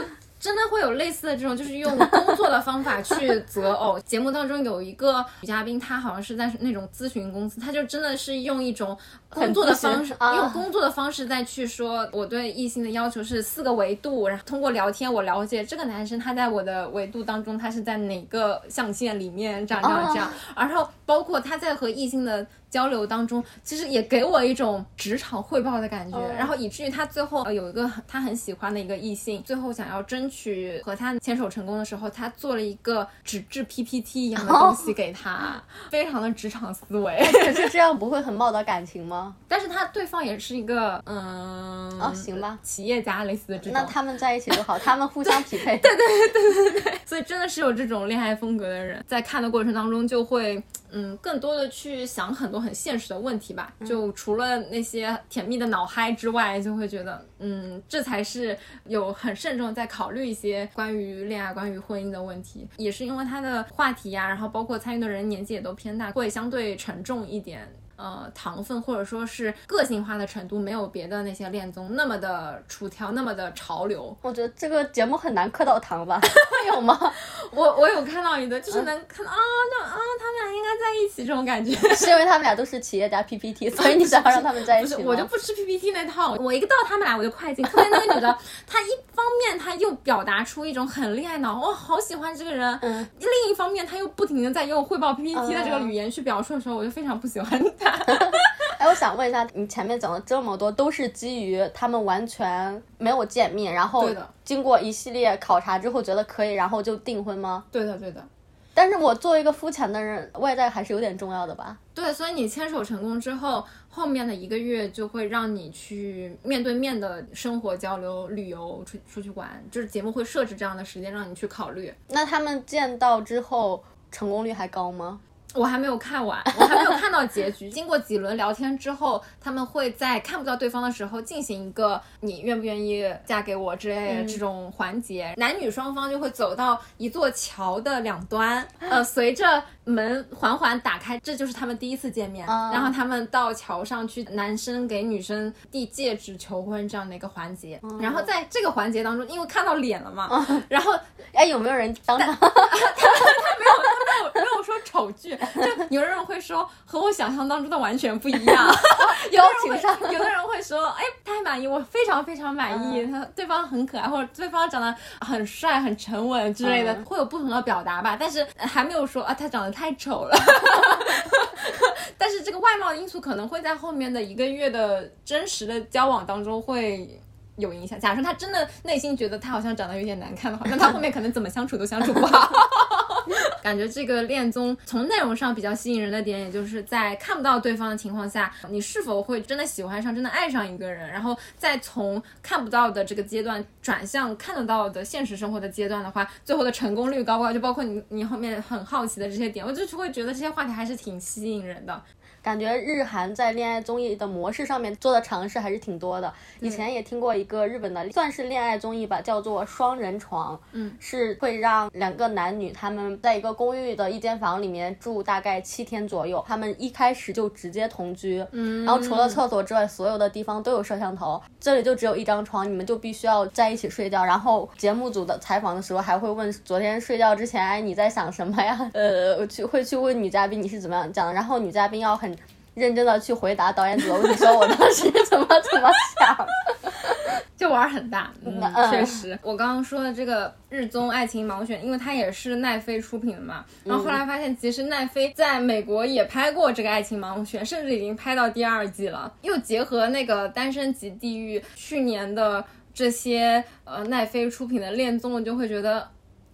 真的会有类似的这种，就是用工作的方法去择偶。[LAUGHS] 节目当中有一个女嘉宾，她好像是在那种咨询公司，她就真的是用一种工作的方式，用工作的方式再去说我对异性的要求是四个维度，然后通过聊天我了解这个男生他在我的维度当中他是在哪个象限里面这样这样这样，然后包括他在和异性的。交流当中，其实也给我一种职场汇报的感觉，然后以至于他最后呃有一个他很喜欢的一个异性，最后想要争取和他牵手成功的时候，他做了一个纸质 PPT 一样的东西给他，[LAUGHS] 非常的职场思维。可是这样不会很冒得感情吗？[LAUGHS] 但是他对方也是一个嗯哦行吧，企业家类似的这种。那他们在一起就好，他们互相匹配。[LAUGHS] 对对对对对对。所以真的是有这种恋爱风格的人，在看的过程当中就会。嗯，更多的去想很多很现实的问题吧。就除了那些甜蜜的脑嗨之外，就会觉得，嗯，这才是有很慎重在考虑一些关于恋爱、关于婚姻的问题。也是因为他的话题呀，然后包括参与的人年纪也都偏大，会相对沉重一点。呃，糖分或者说是个性化的程度，没有别的那些恋综那么的出挑，那么的潮流。我觉得这个节目很难磕到糖吧？[LAUGHS] 会有吗？我我有看到一个，就是能看到啊，他们俩应该在一起这种感觉。[LAUGHS] 是因为他们俩都是企业家 PPT，[LAUGHS] 所以你想让他们在一起我就不吃 PPT 那套，我一个到他们俩我就快进。特别那个女的，她 [LAUGHS] 一方面她又表达出一种很恋爱脑，我好喜欢这个人；嗯另一方面，她又不停的在用汇报 PPT 的这个语言去表述的时候，我就非常不喜欢她。哎，我想问一下，你前面讲的这么多，都是基于他们完全没有见面，然后经过一系列考察之后觉得可以，然后就订婚吗？对的，对的。但是我作为一个肤浅的人，外在还是有点重要的吧？对，所以你牵手成功之后，后面的一个月就会让你去面对面的生活交流、旅游、出出去玩，就是节目会设置这样的时间让你去考虑。那他们见到之后，成功率还高吗？我还没有看完，[LAUGHS] 我还没有看到结局。经过几轮聊天之后，他们会在看不到对方的时候进行一个“你愿不愿意嫁给我”之类的这种环节。男女双方就会走到一座桥的两端，呃，随着门缓缓打开，这就是他们第一次见面。然后他们到桥上去，男生给女生递戒指求婚这样的一个环节。然后在这个环节当中，因为看到脸了嘛，然后哎，有没有人当他？[LAUGHS] 他他没有，他没有没有说丑剧。就有的人会说和我想象当中的完全不一样 [LAUGHS] [LAUGHS] 有的人会。有的人会说，哎，太满意，我非常非常满意，他对方很可爱，或者对方长得很帅、很沉稳之类的，会有不同的表达吧。但是还没有说啊，他长得太丑了。[LAUGHS] 但是这个外貌因素可能会在后面的一个月的真实的交往当中会。有影响。假设他真的内心觉得他好像长得有点难看的话，那他后面可能怎么相处都相处不好。[LAUGHS] 感觉这个恋综从内容上比较吸引人的点，也就是在看不到对方的情况下，你是否会真的喜欢上、真的爱上一个人，然后再从看不到的这个阶段转向看得到的现实生活的阶段的话，最后的成功率高不高？就包括你你后面很好奇的这些点，我就会觉得这些话题还是挺吸引人的。感觉日韩在恋爱综艺的模式上面做的尝试还是挺多的。以前也听过一个日本的算是恋爱综艺吧，叫做双人床。嗯，是会让两个男女他们在一个公寓的一间房里面住大概七天左右，他们一开始就直接同居，嗯，然后除了厕所之外，所有的地方都有摄像头，这里就只有一张床，你们就必须要在一起睡觉。然后节目组的采访的时候还会问昨天睡觉之前，哎，你在想什么呀？[LAUGHS] 呃，去会去问女嘉宾你是怎么样讲的，然后女嘉宾要很。认真的去回答导演组的问题，说我当时怎么怎么想，[LAUGHS] 就玩很大，嗯，确实。我刚刚说的这个日综《爱情盲选》，因为它也是奈飞出品的嘛，然后后来发现其实奈飞在美国也拍过这个《爱情盲选》，甚至已经拍到第二季了。又结合那个《单身级地狱》去年的这些呃奈飞出品的恋综，就会觉得。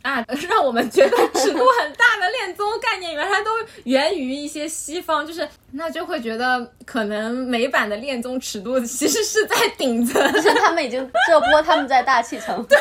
啊，[LAUGHS] 让我们觉得尺度很大的恋综概念，原来都源于一些西方，就是那就会觉得可能美版的恋综尺度其实是在顶层，[LAUGHS] 就是他们已经这波他们在大气层。[LAUGHS] 对，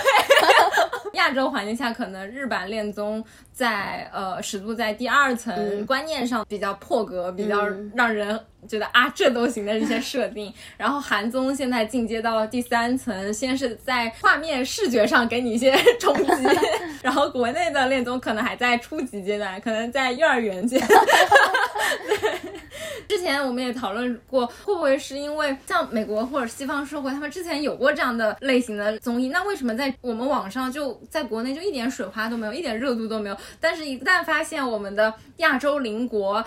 亚洲环境下，可能日版恋综在呃尺度在第二层，观念上比较破格，比较让人。觉得啊，这都行的这些设定，[LAUGHS] 然后韩综现在进阶到了第三层，先是在画面视觉上给你一些冲击，[LAUGHS] 然后国内的恋综可能还在初级阶段，可能在幼儿园阶。对，[LAUGHS] 之前我们也讨论过，会不会是因为像美国或者西方社会，他们之前有过这样的类型的综艺，那为什么在我们网上就在国内就一点水花都没有，一点热度都没有？但是，一旦发现我们的亚洲邻国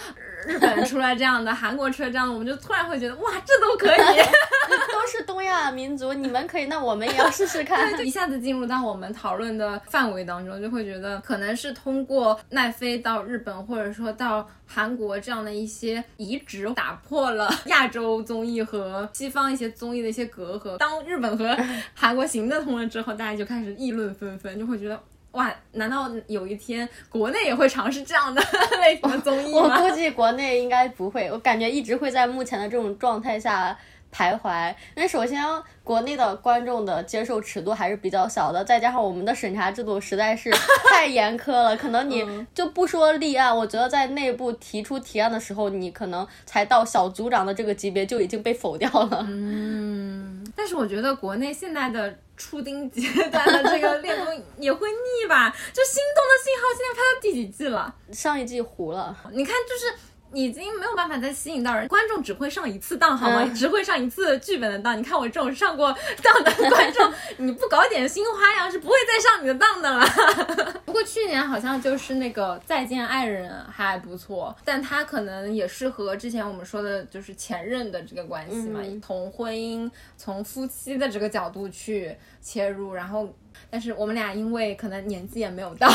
日本出来这样的，韩国出来这样的，我们就突然会觉得，哇，这都可以，[LAUGHS] 都是东亚民族，你们可以，那我们也要试试看，就 [LAUGHS] 一下子进入到我们讨论的范围当中，就会觉得可能是通过奈飞到日本，或者说到。韩国这样的一些移植，打破了亚洲综艺和西方一些综艺的一些隔阂。当日本和韩国行得通了之后，大家就开始议论纷纷，就会觉得哇，难道有一天国内也会尝试这样的 [LAUGHS] 类型的综艺吗？我估计国内应该不会，我感觉一直会在目前的这种状态下。徘徊，因为首先国内的观众的接受尺度还是比较小的，再加上我们的审查制度实在是 [LAUGHS] 太严苛了，可能你就不说立案，我觉得在内部提出提案的时候，你可能才到小组长的这个级别就已经被否掉了。嗯，[LAUGHS] 但是我觉得国内现在的初丁阶段的这个恋综 [LAUGHS] 也会腻吧？就心动的信号现在拍到第几季了？上一季糊了，你看就是。已经没有办法再吸引到人，观众只会上一次当，好吗？只会上一次剧本的当。你看我这种上过 [LAUGHS] 当的观众，你不搞点新花样，是不会再上你的当的了。[LAUGHS] 不过去年好像就是那个《再见爱人》还不错，但他可能也是和之前我们说的就是前任的这个关系嘛，从婚姻、从夫妻的这个角度去切入，然后。但是我们俩因为可能年纪也没有到，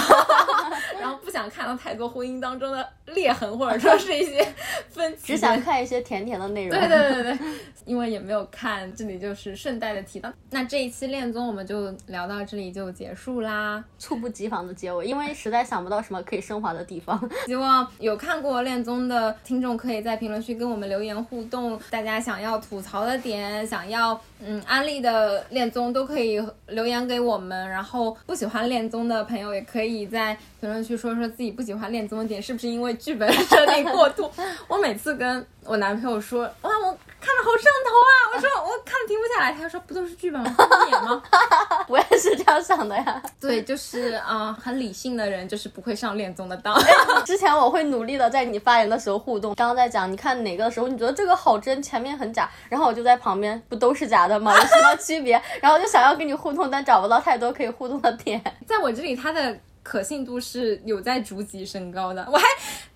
[LAUGHS] 然后不想看到太多婚姻当中的裂痕，或者说是一些分歧，只想看一些甜甜的内容。对对对对，因为也没有看，这里就是顺带的提到。那这一期恋综我们就聊到这里就结束啦，猝不及防的结尾，因为实在想不到什么可以升华的地方。[LAUGHS] 希望有看过恋综的听众可以在评论区跟我们留言互动，大家想要吐槽的点，想要嗯安利的恋综都可以留言给我们。然后不喜欢恋综的朋友也可以在评论区说说自己不喜欢恋综的点，是不是因为剧本设定过度？[LAUGHS] 我每次跟我男朋友说，哇，我看的好上头啊！我说我看的停不下来，他说不都是剧本吗？演吗？[LAUGHS] 我也是这样想的呀。对，就是啊，很理性的人就是不会上恋综的当。之前我会努力的在你发言的时候互动，刚刚在讲你看哪个的时候，你觉得这个好真，前面很假，然后我就在旁边，不都是假的吗？有什么区别？然后就想要跟你互动，但找不到太多可以互动的点。在我这里，他的可信度是有在逐级升高的。我还。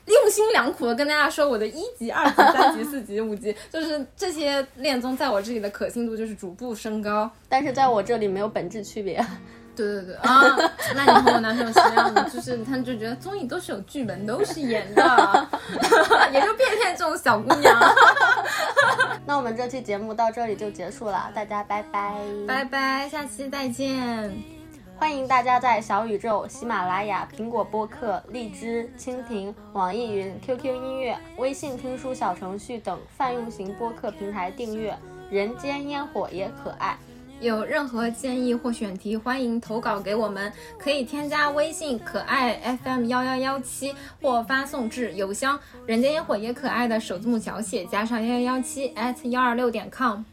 用心良苦的跟大家说，我的一级、二级、三级、四级、五级，[LAUGHS] 就是这些恋综在我这里的可信度就是逐步升高，但是在我这里没有本质区别。对对对啊，那你和我男朋友是一样的，就是他就觉得综艺都是有剧本，都是演的，[LAUGHS] 也就骗骗这种小姑娘。[LAUGHS] 那我们这期节目到这里就结束了，大家拜拜，拜拜，下期再见。欢迎大家在小宇宙、喜马拉雅、苹果播客、荔枝、蜻蜓、网易云、QQ 音乐、微信听书小程序等泛用型播客平台订阅《人间烟火也可爱》。有任何建议或选题，欢迎投稿给我们，可以添加微信“可爱 FM 幺幺幺七”或发送至邮箱“人间烟火也可爱”的首字母小写加上幺幺幺七 at 幺二六点 com。